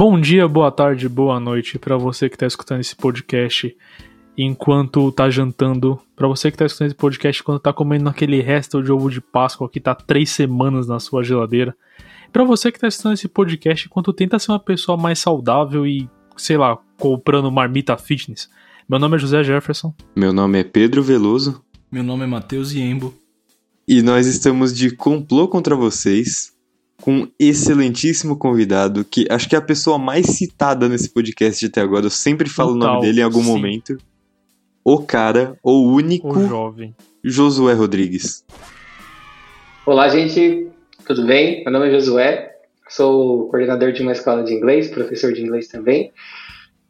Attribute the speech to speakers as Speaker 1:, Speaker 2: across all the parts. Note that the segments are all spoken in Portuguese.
Speaker 1: Bom dia, boa tarde, boa noite para você que está escutando esse podcast enquanto tá jantando, para você que tá escutando esse podcast enquanto tá comendo aquele resto de ovo de Páscoa que tá três semanas na sua geladeira, para você que tá escutando esse podcast enquanto tenta ser uma pessoa mais saudável e, sei lá, comprando marmita fitness. Meu nome é José Jefferson.
Speaker 2: Meu nome é Pedro Veloso.
Speaker 3: Meu nome é Matheus Iembo.
Speaker 2: E nós estamos de complô contra vocês com um excelentíssimo convidado, que acho que é a pessoa mais citada nesse podcast até agora. Eu sempre falo Total, o nome dele em algum sim. momento. O cara, o único
Speaker 1: o jovem
Speaker 2: Josué Rodrigues.
Speaker 4: Olá, gente. Tudo bem? Meu nome é Josué. Sou coordenador de uma escola de inglês, professor de inglês também.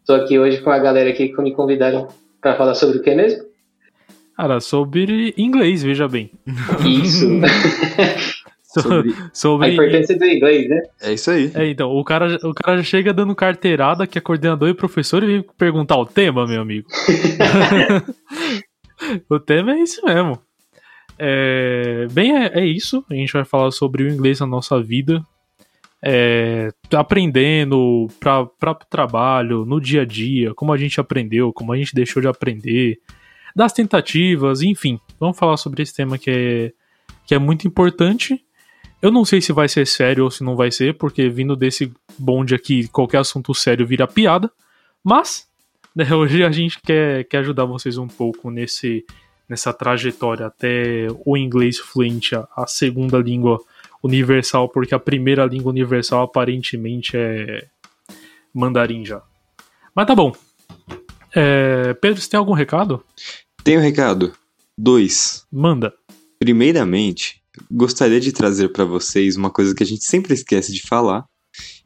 Speaker 4: Estou aqui hoje com a galera aqui que me convidaram para falar sobre o que mesmo?
Speaker 1: Cara, sobre inglês, veja bem.
Speaker 4: Isso.
Speaker 1: sobre, sobre,
Speaker 4: a importância do inglês, né?
Speaker 2: É isso aí.
Speaker 1: É, então, o cara, o cara já chega dando carteirada que é coordenador e professor e vem perguntar o tema, meu amigo. o tema é isso mesmo. É, bem, é, é, isso. A gente vai falar sobre o inglês na nossa vida. É, aprendendo para o trabalho, no dia a dia, como a gente aprendeu, como a gente deixou de aprender, das tentativas, enfim. Vamos falar sobre esse tema que é, que é muito importante eu não sei se vai ser sério ou se não vai ser, porque vindo desse bonde aqui, qualquer assunto sério vira piada. Mas, né, hoje a gente quer, quer ajudar vocês um pouco nesse, nessa trajetória até o inglês fluente, a, a segunda língua universal, porque a primeira língua universal aparentemente é mandarim já. Mas tá bom. É, Pedro, você tem algum recado?
Speaker 2: Tenho recado. Dois.
Speaker 1: Manda.
Speaker 2: Primeiramente, gostaria de trazer para vocês uma coisa que a gente sempre esquece de falar,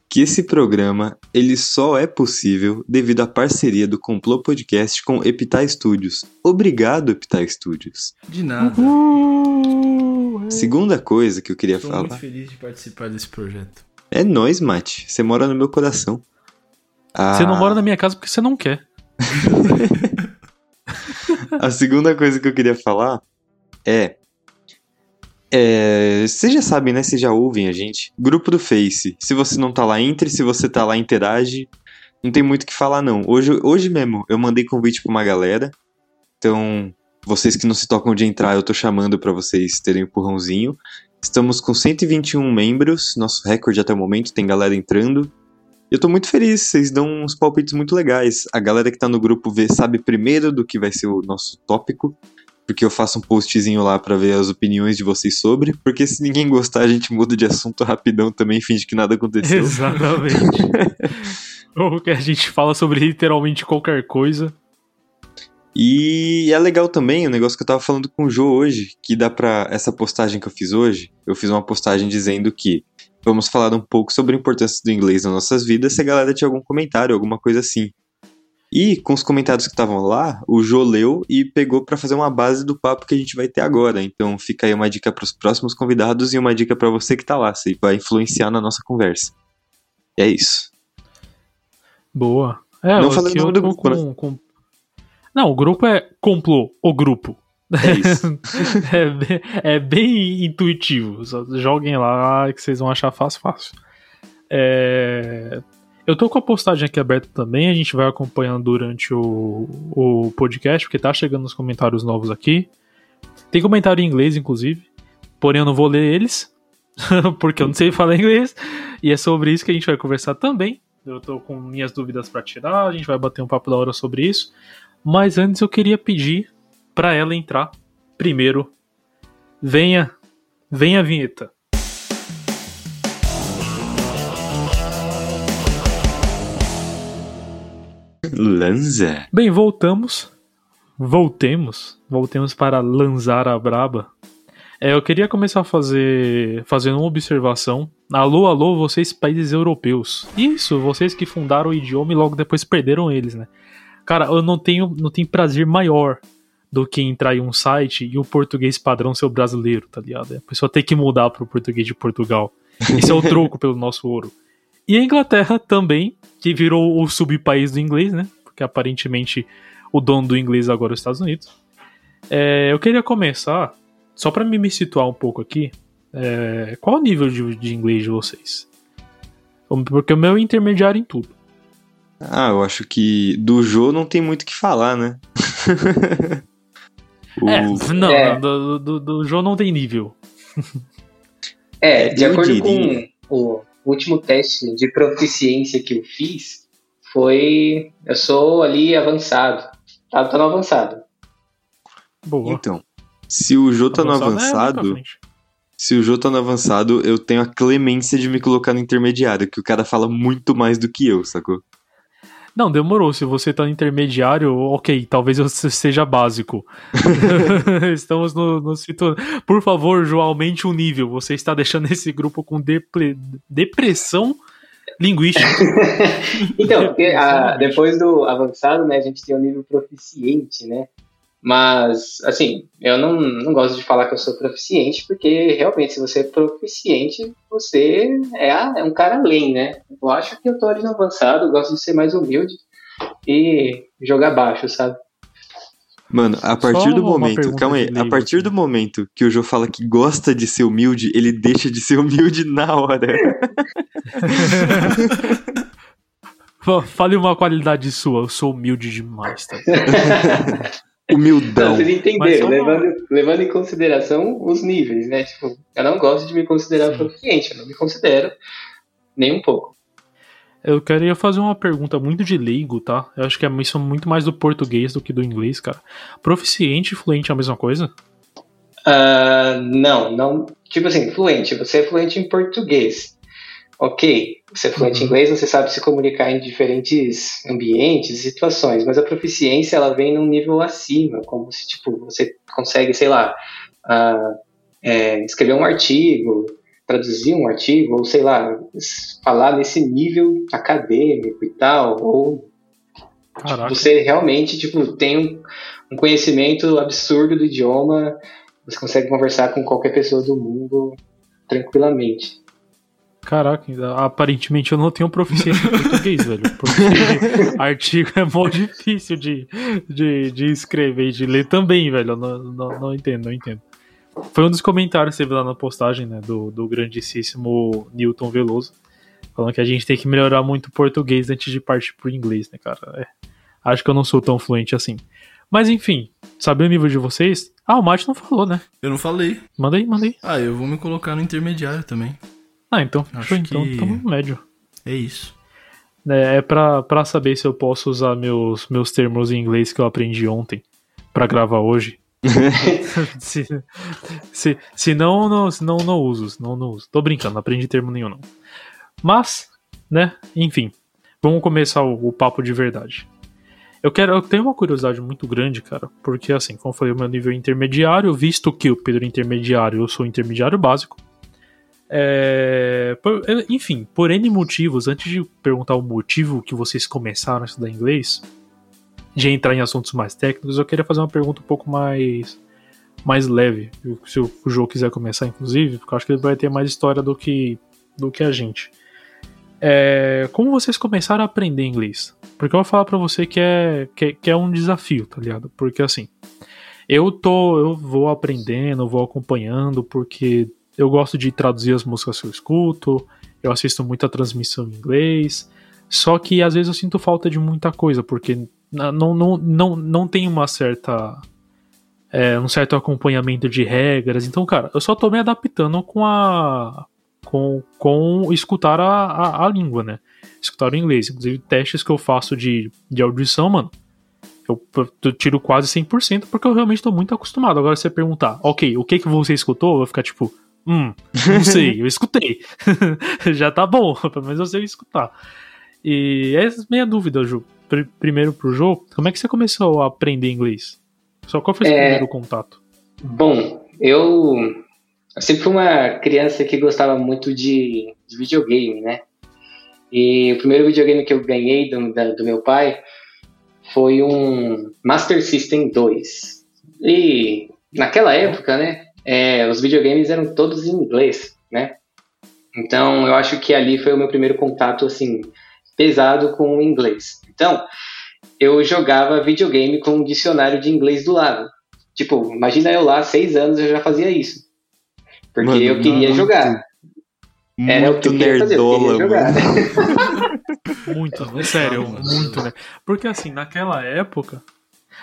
Speaker 2: que esse programa ele só é possível devido à parceria do Complô Podcast com Epitai Studios. Obrigado, Epitai Studios.
Speaker 3: De nada.
Speaker 1: Uhul.
Speaker 2: Segunda coisa que eu queria
Speaker 3: Tô
Speaker 2: falar.
Speaker 3: muito feliz de participar desse projeto.
Speaker 2: É nós, Mate. Você mora no meu coração.
Speaker 1: Ah... Você não mora na minha casa porque você não quer.
Speaker 2: a segunda coisa que eu queria falar é é, vocês já sabem, né? Vocês já ouvem a gente. Grupo do Face. Se você não tá lá, entre. Se você tá lá, interage. Não tem muito o que falar, não. Hoje, hoje mesmo, eu mandei convite pra uma galera. Então, vocês que não se tocam de entrar, eu tô chamando para vocês terem um empurrãozinho. Estamos com 121 membros, nosso recorde até o momento, tem galera entrando. Eu tô muito feliz, vocês dão uns palpites muito legais. A galera que tá no grupo vê, sabe primeiro do que vai ser o nosso tópico porque eu faço um postzinho lá para ver as opiniões de vocês sobre, porque se ninguém gostar, a gente muda de assunto rapidão também, finge que nada aconteceu.
Speaker 1: Exatamente. Ou que a gente fala sobre literalmente qualquer coisa.
Speaker 2: E é legal também o negócio que eu tava falando com o Jô hoje, que dá pra. Essa postagem que eu fiz hoje, eu fiz uma postagem dizendo que vamos falar um pouco sobre a importância do inglês nas nossas vidas, se a galera tinha algum comentário, alguma coisa assim. E com os comentários que estavam lá, o Jô leu e pegou para fazer uma base do papo que a gente vai ter agora. Então fica aí uma dica para os próximos convidados e uma dica para você que tá lá, se vai influenciar na nossa conversa. E é isso.
Speaker 1: Boa. É,
Speaker 2: Não falei o nome do grupo,
Speaker 1: com, né? com... Não, o grupo é Complô, o grupo.
Speaker 2: É isso.
Speaker 1: é, bem, é, bem, intuitivo. Só joguem lá que vocês vão achar fácil, fácil. É, eu tô com a postagem aqui aberta também, a gente vai acompanhando durante o, o podcast, porque tá chegando os comentários novos aqui. Tem comentário em inglês, inclusive, porém eu não vou ler eles, porque eu não sei falar inglês, e é sobre isso que a gente vai conversar também. Eu tô com minhas dúvidas para tirar, a gente vai bater um papo da hora sobre isso. Mas antes eu queria pedir para ela entrar primeiro. Venha, venha a vinheta.
Speaker 2: Lanza.
Speaker 1: Bem, voltamos. Voltemos. Voltemos para Lanzar a Braba. É, eu queria começar a fazer fazendo uma observação. Alô, alô, vocês países europeus. Isso, vocês que fundaram o idioma e logo depois perderam eles, né? Cara, eu não tenho, não tenho prazer maior do que entrar em um site e o português padrão ser o brasileiro, tá ligado? A pessoa tem que mudar pro português de Portugal. Esse é o troco pelo nosso ouro. E a Inglaterra também, que virou o subpaís do inglês, né? Porque aparentemente o dono do inglês agora é os Estados Unidos. É, eu queria começar, só para me, situar um pouco aqui, é, qual o nível de, de, inglês de vocês? Porque o meu é intermediário em tudo.
Speaker 2: Ah, eu acho que do Jô não tem muito o que falar, né?
Speaker 1: o... É, não,
Speaker 5: é.
Speaker 1: do, do, do Jô não tem nível.
Speaker 5: É, de eu acordo diria. com o último teste de proficiência que eu fiz, foi. Eu sou ali avançado. Tá, tô no avançado.
Speaker 2: Boa. Então, se o Jô tá no avançado. É se o Jô tá no avançado, eu tenho a clemência de me colocar no intermediário, que o cara fala muito mais do que eu, sacou?
Speaker 1: Não, demorou. Se você tá no intermediário, ok, talvez eu seja básico. Estamos no, no situ... Por favor, João, aumente o nível. Você está deixando esse grupo com depre... depressão linguística.
Speaker 5: então, porque, a, depois do avançado, né, a gente tem o nível proficiente, né? Mas, assim, eu não, não gosto de falar que eu sou proficiente, porque realmente, se você é proficiente, você é, é um cara além, né? Eu acho que eu tô ali no avançado, gosto de ser mais humilde e jogar baixo, sabe?
Speaker 2: Mano, a partir Só do momento, calma aí, a partir do momento que o Joe fala que gosta de ser humilde, ele deixa de ser humilde na hora.
Speaker 1: Fale uma qualidade sua, eu sou humilde demais, tá?
Speaker 2: Humildão. Não,
Speaker 5: vocês entenderam, levando, levando em consideração os níveis, né? Tipo, eu não gosto de me considerar Sim. proficiente, eu não me considero nem um pouco.
Speaker 1: Eu queria fazer uma pergunta muito de leigo, tá? Eu acho que é isso muito mais do português do que do inglês, cara. Proficiente e fluente é a mesma coisa?
Speaker 5: Uh, não, não. Tipo assim, fluente. Você é fluente em português ok, você é fluente em uhum. inglês, você sabe se comunicar em diferentes ambientes, situações, mas a proficiência ela vem num nível acima, como se tipo você consegue, sei lá, uh, é, escrever um artigo, traduzir um artigo, ou sei lá, falar nesse nível acadêmico e tal, ou tipo, você realmente tipo tem um, um conhecimento absurdo do idioma, você consegue conversar com qualquer pessoa do mundo tranquilamente.
Speaker 1: Caraca, aparentemente eu não tenho proficiência em português, velho. Porque artigo é mó difícil de, de, de escrever e de ler também, velho. Eu não, não, não entendo, não entendo. Foi um dos comentários que teve lá na postagem, né, do, do grandíssimo Newton Veloso, falando que a gente tem que melhorar muito o português antes de partir pro inglês, né, cara? É. Acho que eu não sou tão fluente assim. Mas enfim, sabe o nível de vocês? Ah, o Mate não falou, né?
Speaker 3: Eu não falei.
Speaker 1: Manda aí, manda aí.
Speaker 3: Ah, eu vou me colocar no intermediário também.
Speaker 1: Ah, então fechou, então. Que... Então médio.
Speaker 3: É isso.
Speaker 1: É, é pra, pra saber se eu posso usar meus, meus termos em inglês que eu aprendi ontem pra gravar hoje. se, se, se não, não, se não, não uso. Não, não uso. Tô brincando, não aprendi termo nenhum, não. Mas, né, enfim. Vamos começar o, o papo de verdade. Eu quero, eu tenho uma curiosidade muito grande, cara, porque assim, como eu falei, o meu nível é intermediário, visto que o Pedro é intermediário, eu sou intermediário básico. É, por, enfim, por N motivos, antes de perguntar o motivo que vocês começaram a estudar inglês, de entrar em assuntos mais técnicos, eu queria fazer uma pergunta um pouco mais mais leve. Se o jogo quiser começar, inclusive, porque eu acho que ele vai ter mais história do que, do que a gente. É, como vocês começaram a aprender inglês? Porque eu vou falar pra você que é, que, é, que é um desafio, tá ligado? Porque assim, eu tô, eu vou aprendendo, vou acompanhando, porque eu gosto de traduzir as músicas que eu escuto, eu assisto muita transmissão em inglês, só que às vezes eu sinto falta de muita coisa, porque não, não, não, não tem uma certa. É, um certo acompanhamento de regras. Então, cara, eu só tô me adaptando com a. com, com escutar a, a, a língua, né? Escutar o inglês. Inclusive, testes que eu faço de, de audição, mano. Eu, tiro quase 100% porque eu realmente tô muito acostumado. Agora, você perguntar, ok, o que que você escutou? Eu vou ficar tipo, Hum, não sei, eu escutei. Já tá bom, pelo menos eu sei escutar. E essa é a minha dúvida, Ju. Pr primeiro pro Jô, como é que você começou a aprender inglês? Só qual foi o seu é... primeiro contato?
Speaker 5: Bom, eu... eu sempre fui uma criança que gostava muito de, de videogame, né? E o primeiro videogame que eu ganhei do, do meu pai foi um Master System 2. E naquela época, né, é, os videogames eram todos em inglês, né? Então eu acho que ali foi o meu primeiro contato assim pesado com o inglês. Então eu jogava videogame com um dicionário de inglês do lado. Tipo, imagina eu lá, seis anos eu já fazia isso, porque Mano, eu queria jogar. Era o que
Speaker 2: muito
Speaker 5: eu queria fazer, eu
Speaker 2: nerdola,
Speaker 5: queria jogar.
Speaker 1: Muito, sério, muito, né? Porque assim, naquela época.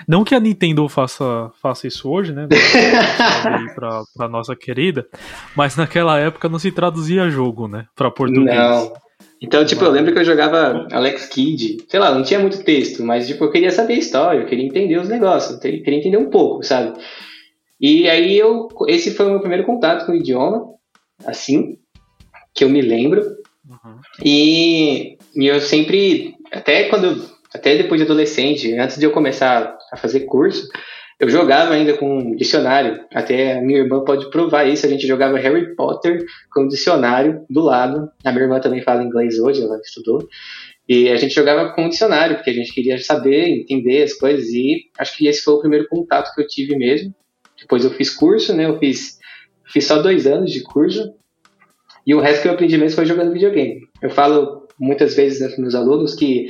Speaker 1: Não que a Nintendo faça, faça isso hoje, né? Pra, pra nossa querida. Mas naquela época não se traduzia jogo, né? Pra português.
Speaker 5: Não. Então, tipo, eu lembro que eu jogava Alex Kidd. Sei lá, não tinha muito texto, mas, tipo, eu queria saber a história, eu queria entender os negócios, eu queria entender um pouco, sabe? E aí eu. Esse foi o meu primeiro contato com o idioma, assim, que eu me lembro.
Speaker 1: Uhum.
Speaker 5: E, e eu sempre, até quando, até depois de adolescente, antes de eu começar a fazer curso, eu jogava ainda com dicionário. Até a minha irmã pode provar isso. A gente jogava Harry Potter com dicionário do lado. A minha irmã também fala inglês hoje, ela estudou. E a gente jogava com dicionário, porque a gente queria saber, entender as coisas. E acho que esse foi o primeiro contato que eu tive mesmo. Depois eu fiz curso, né? Eu fiz, fiz só dois anos de curso. E o resto que eu aprendi mesmo foi jogando videogame. Eu falo muitas vezes né, meus alunos que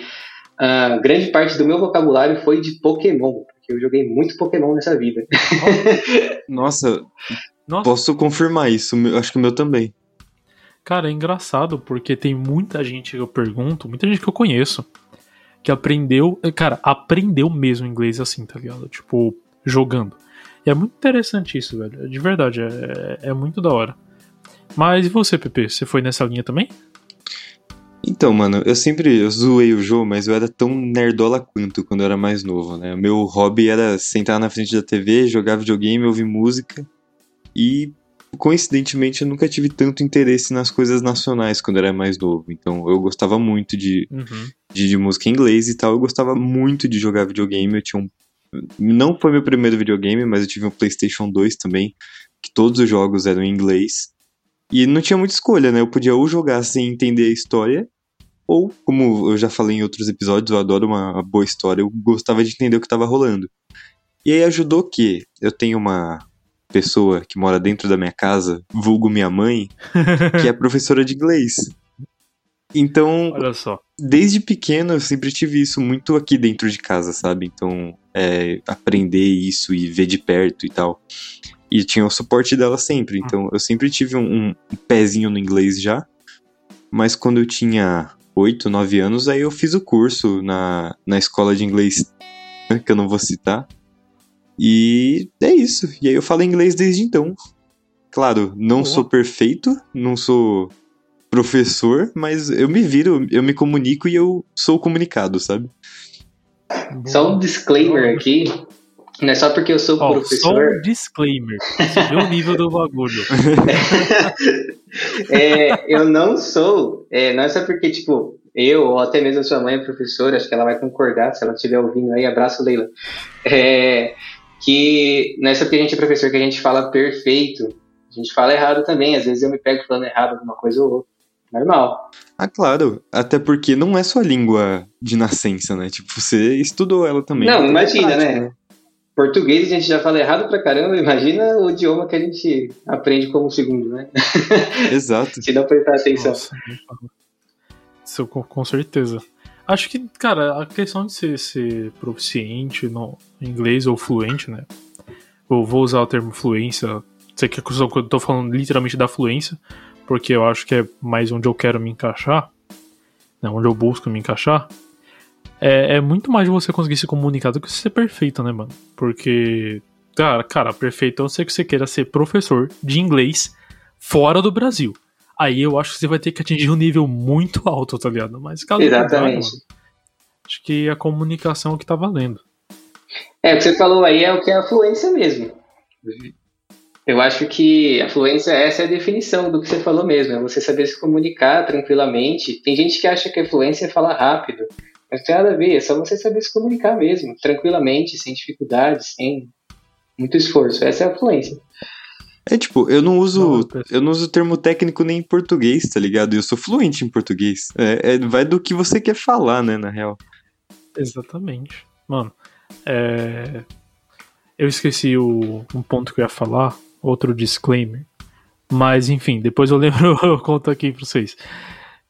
Speaker 5: a grande parte do meu vocabulário foi de Pokémon, porque eu joguei muito Pokémon nessa vida.
Speaker 2: Nossa,
Speaker 1: Nossa,
Speaker 2: posso confirmar isso. Acho que o meu também.
Speaker 1: cara, é engraçado porque tem muita gente que eu pergunto, muita gente que eu conheço, que aprendeu, cara, aprendeu mesmo inglês assim, tá ligado? Tipo, jogando. E é muito interessante isso, velho. De verdade, é, é muito da hora. Mas e você, Pepe? Você foi nessa linha também?
Speaker 2: Então, mano, eu sempre eu zoei o jogo, mas eu era tão nerdola quanto quando eu era mais novo, né? O meu hobby era sentar na frente da TV, jogar videogame, ouvir música. E, coincidentemente, eu nunca tive tanto interesse nas coisas nacionais quando eu era mais novo. Então, eu gostava muito de,
Speaker 1: Uhum.
Speaker 2: de, de música em inglês e tal. Eu gostava muito de jogar videogame. Eu tinha um. Não foi meu primeiro videogame, mas eu tive um PlayStation 2 também, que todos os jogos eram em inglês. E não tinha muita escolha, né? Eu podia ou jogar sem entender a história, ou, como eu já falei em outros episódios, eu adoro uma, boa história, eu gostava de entender o que estava rolando. E aí ajudou que eu tenho uma pessoa que mora dentro da minha casa, vulgo minha mãe, que é professora de inglês. Então,
Speaker 1: Olha só.
Speaker 2: desde pequeno eu sempre tive isso muito aqui dentro de casa, sabe? Então, é, aprender isso e ver de perto e tal. E tinha o suporte dela sempre. Então, eu sempre tive um, um pezinho no inglês já. Mas quando eu tinha 8, 9 anos, aí eu fiz o curso na, na escola de inglês, né, que eu não vou citar. E é isso. E aí eu falo inglês desde então. Claro, não
Speaker 1: Boa.
Speaker 2: sou perfeito, não sou professor, mas eu me viro, eu me comunico e eu sou comunicado, sabe?
Speaker 5: Só um disclaimer aqui. Não é só porque eu sou
Speaker 1: só
Speaker 5: professor.
Speaker 1: um disclaimer. Vê o nível do bagulho.
Speaker 5: É, eu não sou. é, não é só porque, tipo, eu ou até mesmo a sua mãe é professora, acho que ela vai concordar, se ela estiver ouvindo aí, abraço, Leila. É, que não é só porque a gente é professor que a gente fala perfeito. A gente fala errado também. Às vezes eu me pego falando errado alguma coisa ou outra. Normal.
Speaker 2: Ah, claro. Até porque não é sua língua de nascença, né? Tipo, você estudou ela também.
Speaker 5: Não,
Speaker 2: é
Speaker 5: imagina,
Speaker 2: prática,
Speaker 5: né? Português a gente já fala errado pra caramba, imagina o idioma que a gente aprende como segundo, né?
Speaker 2: Exato.
Speaker 5: Se não prestar atenção.
Speaker 1: Nossa. Isso com, com certeza. Acho que, cara, a questão de ser, ser proficiente no inglês ou fluente, né? Eu vou usar o termo fluência. Sei que eu tô falando literalmente da fluência, porque eu acho que é mais onde eu quero me encaixar, né? onde eu busco me encaixar. É, é muito mais você conseguir se comunicar do que ser perfeito, né, mano? Porque, cara, cara, perfeito, a não ser que você queira ser professor de inglês fora do Brasil. Aí eu acho que você vai ter que atingir um nível muito alto, tá ligado? Mas caso contrário,
Speaker 5: Exatamente.
Speaker 1: acho que a comunicação é o que tá valendo.
Speaker 5: É, o que você falou aí é o que é a fluência mesmo. Eu acho que a fluência, essa é a definição do que você falou mesmo, é você saber se comunicar tranquilamente. Tem gente que acha que a fluência é falar rápido, mas não tem nada a ver, é só você saber se comunicar mesmo, tranquilamente, sem dificuldade, sem muito esforço. Essa é a fluência.
Speaker 2: É tipo, eu não uso.
Speaker 1: Eu
Speaker 2: não uso termo técnico nem em português, tá ligado? Eu sou fluente em português. É, é- vai do que você quer falar, né, na real.
Speaker 1: Exatamente. Mano, é... eu esqueci o... um ponto que eu ia falar, outro disclaimer. Mas enfim, depois eu lembro, eu conto aqui pra vocês.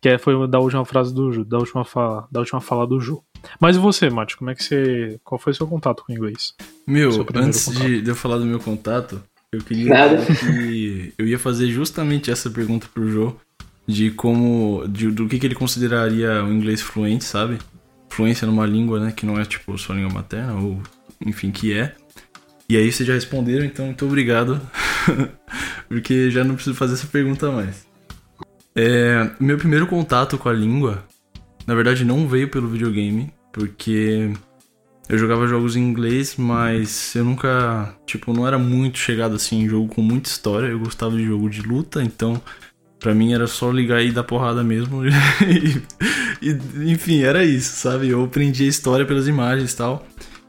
Speaker 1: Que é- foi da última frase do Ju, da última fala, da última fala do Ju. Mas e você, Mate, como é que você. Qual foi o seu contato com o inglês?
Speaker 3: Meu, antes
Speaker 1: contato.
Speaker 3: de, de eu falar do meu contato, eu queria
Speaker 5: Nada.
Speaker 3: falar que eu ia fazer justamente essa pergunta pro Jô. de como. De, do que, que ele consideraria o inglês fluente, sabe? Fluência numa língua, né? Que não é tipo sua língua materna, ou enfim, que é. E aí vocês já responderam, então muito obrigado. Porque já não preciso fazer essa pergunta mais. É, meu primeiro contato com a língua, na verdade, não veio pelo videogame, porque eu jogava jogos em inglês, mas eu nunca, tipo, não era muito chegado assim em jogo com muita história. Eu gostava de jogo de luta, então Pra mim era só ligar e dar porrada mesmo. e, e, enfim, era isso, sabe? Eu aprendi a história pelas imagens e tal.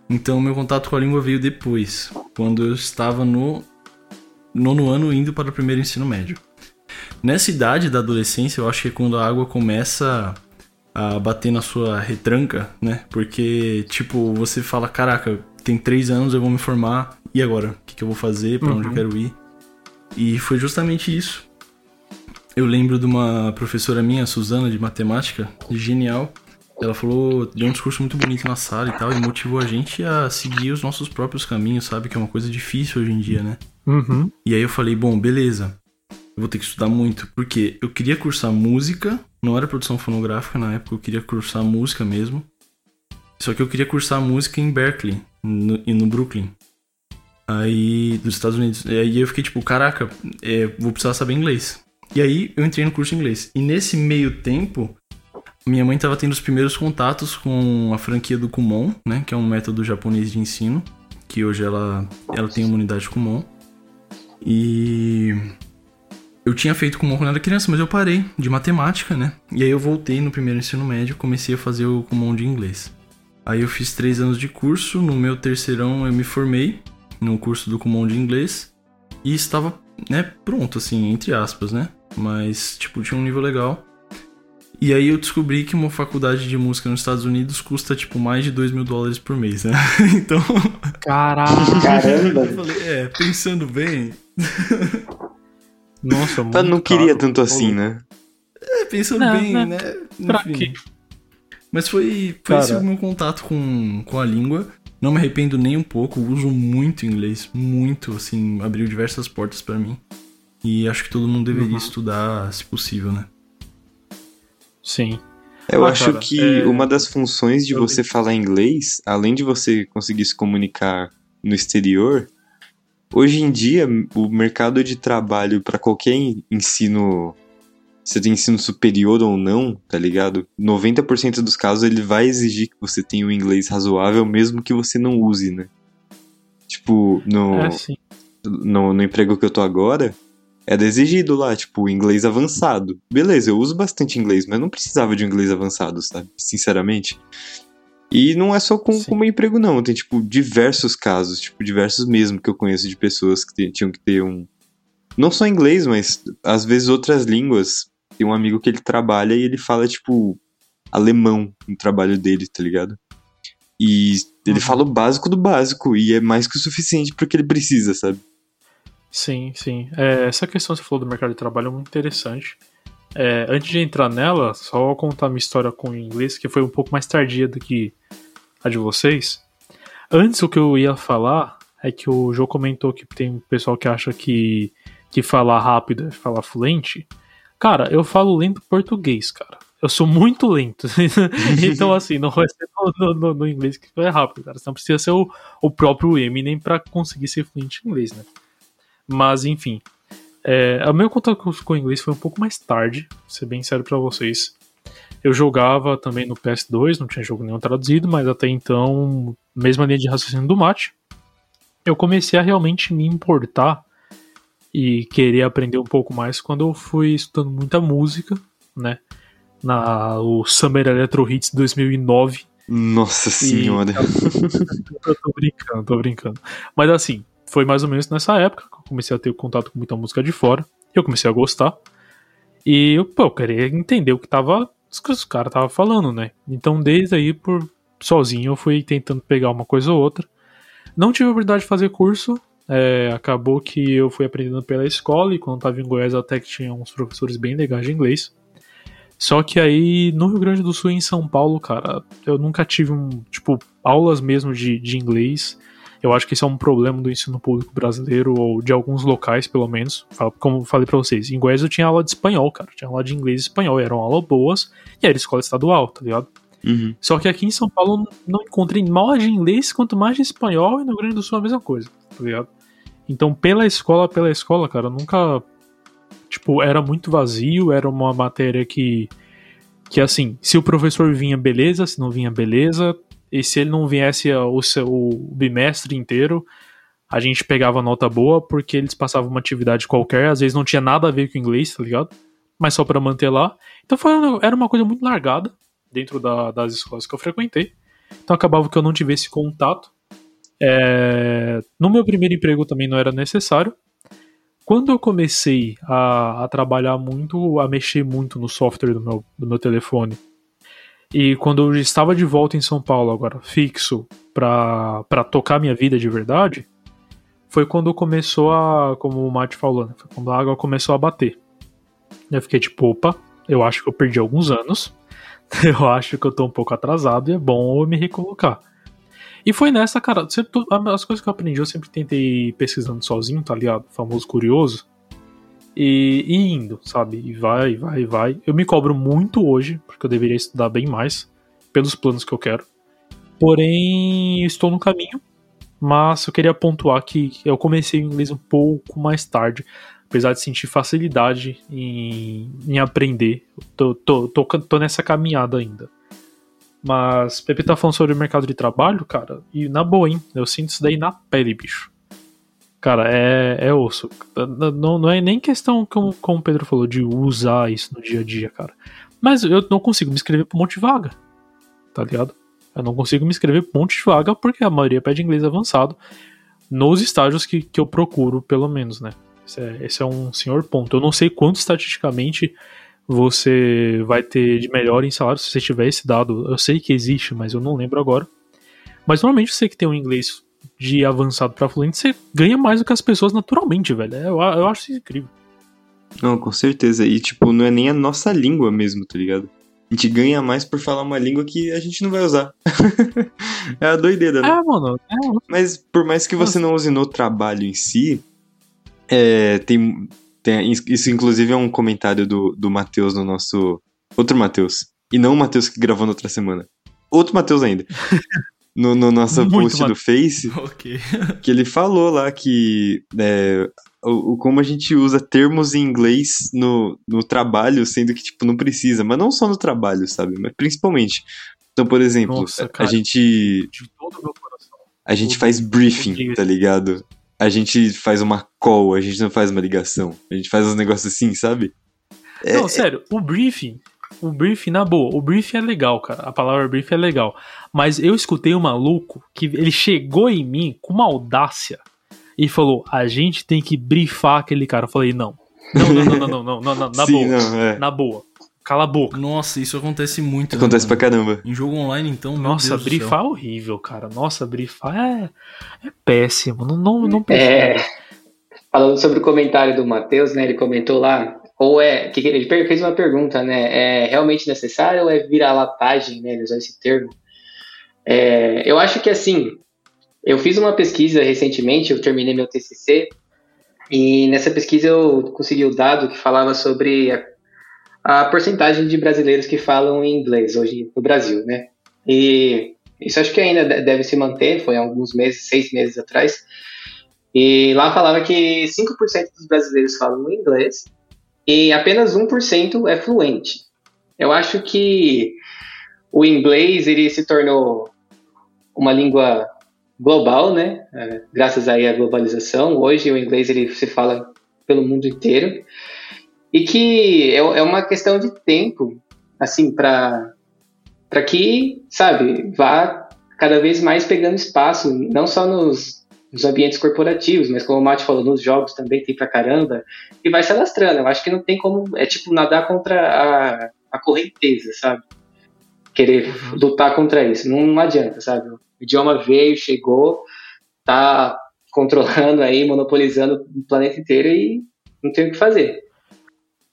Speaker 3: Então meu contato com a língua veio depois, quando eu estava no nono ano indo para o primeiro ensino médio. Nessa idade da adolescência, eu acho que é quando a água começa a bater na sua retranca, né? Porque, tipo, você fala, caraca, tem três anos, eu vou me formar, e agora? O que, que eu vou fazer? Para uhum. onde eu uhum. quero ir? E foi justamente isso eu lembro de uma professora minha, Suzana, de matemática, genial. Ela falou, deu um discurso muito bonito na sala e tal, e motivou a gente a seguir os nossos próprios caminhos, sabe? Que é uma coisa difícil hoje em dia, né?
Speaker 1: Uhum.
Speaker 3: E aí eu falei, bom, beleza, eu vou ter que estudar muito, porque eu queria cursar música, não era produção fonográfica na época, eu queria cursar música mesmo. Só que eu queria cursar música em Berkeley, no, e no Brooklyn. Aí, dos Estados Unidos. E aí eu fiquei tipo, caraca, é, vou precisar saber inglês. E aí eu entrei no curso de inglês. E nesse meio tempo, minha mãe estava tendo os primeiros contatos com a franquia do Kumon, né, que é um método japonês de ensino, que hoje ela ela tem uma unidade Kumon. E eu tinha feito Kumon quando era criança, mas eu parei de matemática, né? E aí eu voltei no primeiro ensino médio, comecei a fazer o Kumon de inglês. Aí eu fiz três anos de curso, no meu terceirão eu me formei no curso do Kumon de inglês e estava, né, pronto, assim, entre aspas, né? Mas, tipo, tinha um nível legal. E aí eu descobri que uma faculdade de música nos Estados Unidos custa, tipo, mais de 2 mil dólares por mês, né? Então.
Speaker 1: Caraca!
Speaker 4: Caramba!
Speaker 3: Eu falei, é, pensando bem.
Speaker 1: Nossa,
Speaker 2: muito. Eu não queria tanto assim, né?
Speaker 3: É, pensando não, bem, não. né?
Speaker 1: Pra quê?
Speaker 3: Mas foi, foi esse o meu contato com, com a língua. Não me arrependo nem um pouco, uso muito inglês, muito, assim, abriu diversas portas para mim. E acho que todo mundo deveria uhum. estudar, se possível, né?
Speaker 1: Sim.
Speaker 2: Eu ah, acho cara, que é... uma das funções de você falar inglês, além de você conseguir se comunicar no exterior, hoje em dia o mercado de trabalho para qualquer ensino, se tem ensino superior ou não, tá ligado? 90% dos casos ele vai exigir que você tenha um inglês razoável, mesmo que você não use, né? Tipo, no,
Speaker 1: é,
Speaker 2: no, no emprego que eu tô agora, era exigido lá, tipo, inglês avançado. Beleza, eu uso bastante inglês, mas não precisava de um inglês avançado, sabe? Sinceramente. E não é só com, com o meu emprego, não. Tem, tipo, diversos casos, tipo, diversos mesmo que eu conheço de pessoas que tinham que ter um. Não só inglês, mas às vezes outras línguas. Tem um amigo que ele trabalha e ele fala, tipo, alemão no trabalho dele, tá ligado? E ele uhum. fala o básico do básico, e é mais que o suficiente pro que ele precisa, sabe?
Speaker 1: Sim, sim. É, essa questão que você falou do mercado de trabalho é muito interessante. É, antes de entrar nela, só contar minha história com inglês, que foi um pouco mais tardia do que a de vocês. Antes, o que eu ia falar é que o João comentou que tem um pessoal que acha que, que falar rápido é falar fluente. Cara, eu falo lento português, cara. Eu sou muito lento. então, assim, não vai ser no, no, no, inglês que é rápido, cara. Você não precisa ser o, o próprio Eminem para conseguir ser fluente em inglês, né? Mas, enfim. É, o meu contato com o inglês foi um pouco mais tarde, vou ser bem sério para vocês. Eu jogava também no PS2, não tinha jogo nenhum traduzido, mas até então, mesma linha de raciocínio do Mate. Eu comecei a realmente me importar e querer aprender um pouco mais quando eu fui estudando muita música, né? Na o Summer Electro Hits 2009.
Speaker 2: Nossa senhora.
Speaker 1: eu tô brincando, tô brincando. Mas assim, foi mais ou menos nessa época que eu comecei a ter contato com muita música de fora. Eu comecei a gostar. E eu, pô, eu queria entender o que tava. que os caras estavam falando, né? Então, desde aí, por sozinho, eu fui tentando pegar uma coisa ou outra. Não tive a oportunidade de fazer curso. É, acabou que eu fui aprendendo pela escola. E quando estava em Goiás, até que tinha uns professores bem legais de inglês. Só que aí, no Rio Grande do Sul e em São Paulo, cara, eu nunca tive um, tipo, aulas mesmo de, de inglês Eu acho que isso é um problema do ensino público brasileiro, ou de alguns locais, pelo menos. Como eu falei pra vocês, em Goiás eu tinha aula de espanhol, cara. tinha aula de inglês e espanhol, eram aulas boas, e era escola estadual, tá ligado?
Speaker 2: Uhum.
Speaker 1: Só que aqui em São Paulo não encontrei mal de inglês quanto mais de espanhol, e no Rio Grande do Sul a mesma coisa, tá ligado? Então, pela escola, pela escola, cara, nunca. Tipo, era muito vazio, era uma matéria que. Que assim, se o professor vinha, beleza, se não vinha, beleza, e se ele não viesse o, seu, bimestre inteiro, a gente pegava nota boa porque eles passavam uma atividade qualquer, às vezes não tinha nada a ver com inglês, tá ligado? Mas só para manter lá. Então foi, era uma coisa muito largada dentro da, das escolas que eu frequentei. Então acabava que eu não tive esse contato. É, no meu primeiro emprego também não era necessário. Quando eu comecei a, a, trabalhar muito, a mexer muito no software do meu, do meu telefone, e quando eu estava de volta em São Paulo, agora fixo, para tocar minha vida de verdade, foi quando começou a, como o Mate falou, né? foi quando a água começou a bater. Eu fiquei tipo, opa, eu acho que eu perdi alguns anos, eu acho que eu tô um pouco atrasado e é bom eu me recolocar. E foi nessa, cara, sempre, as coisas que eu aprendi eu sempre tentei pesquisando sozinho, tá ligado? Famoso curioso. E, e, indo, sabe? E vai, vai, vai. Eu me cobro muito hoje, porque eu deveria estudar bem mais, pelos planos que eu quero. Porém, estou no caminho. Mas eu queria pontuar que eu comecei o inglês um pouco mais tarde, apesar de sentir facilidade em, em aprender. Tô, tô, tô, tô nessa caminhada ainda. Mas Pepe tá falando sobre o mercado de trabalho, cara, e na boa, hein? Eu sinto isso daí na pele, bicho. Cara, é, é osso. Não, não é nem questão, como, como o Pedro falou, de usar isso no dia a dia, cara. Mas eu não consigo me inscrever pra um monte de vaga. Tá ligado? Eu não consigo me inscrever pra um monte de vaga porque a maioria pede inglês avançado. Nos estágios que, que eu procuro, pelo menos, né? Esse é, esse é um senhor ponto. Eu não sei quanto estatisticamente você vai ter de melhor em salário se você tiver esse dado. Eu sei que existe, mas eu não lembro agora. Mas normalmente você que tem um inglês de avançado para fluente, você ganha mais do que as pessoas naturalmente, velho. Eu, eu acho isso incrível.
Speaker 2: Não, com certeza. E, tipo, não é nem a nossa língua mesmo, tá ligado? A gente ganha mais por falar uma língua que a gente não vai usar. é a doideira, né?
Speaker 1: É, mano. É.
Speaker 2: Mas por mais que você não use no trabalho em si, é, tem, tem, isso inclusive é um comentário do, do Matheus no nosso. Outro Matheus. E não o Matheus que gravou na outra semana. Outro Matheus ainda. no, no nosso Muito post do Face,
Speaker 3: okay.
Speaker 2: que ele falou lá que é, o, o, como a gente usa termos em inglês no, no trabalho, sendo que, tipo, não precisa. Mas não só no trabalho, sabe? Mas principalmente. Então, por exemplo, Nossa, cara, a gente... A gente faz briefing, tá ligado? A gente faz uma call, a gente não faz uma ligação. A gente faz uns negócios assim, sabe?
Speaker 1: Não, é, sério, o briefing o briefing, na boa, o briefing é legal, cara. A palavra briefing é legal. Mas eu escutei um maluco que ele chegou em mim com uma audácia e falou: a gente tem que briefar aquele cara. Eu falei, não. Não, não, não, não, não, não, não, na Sim, boa. Não, é. Na boa. Cala a boca.
Speaker 3: Nossa, isso acontece muito.
Speaker 2: Acontece né, pra caramba.
Speaker 3: Em jogo online, então.
Speaker 1: Nossa, brifar é horrível, cara. Nossa, brifar é, é péssimo. Não, não, não
Speaker 5: é, Falando sobre o comentário do Matheus, né? Ele comentou lá ou é. Que ele fez uma pergunta, né? É realmente necessário ou é vira-latagem, né? Ele usou esse termo. É, eu acho que assim. Eu fiz uma pesquisa recentemente, eu terminei meu TCC, e nessa pesquisa eu consegui o dado que falava sobre a, a porcentagem de brasileiros que falam inglês hoje no Brasil, né? E isso acho que ainda deve se manter, foi há alguns meses, seis meses atrás. E lá falava que 5% dos brasileiros falam inglês e apenas 1% é fluente. Eu acho que o inglês ele se tornou uma língua global, né? É, graças aí à globalização. Hoje o inglês ele se fala pelo mundo inteiro e que é, é uma questão de tempo, assim, para para que, sabe, vá cada vez mais pegando espaço, não só nos nos ambientes corporativos, mas como o Mate falou, nos jogos também tem pra caramba, e vai se alastrando. Eu acho que não tem como, é tipo nadar contra a, a correnteza, sabe? Querer uhum. lutar contra isso, não, não adianta, sabe? O idioma veio, chegou, tá controlando aí, monopolizando o planeta inteiro e não tem o que fazer.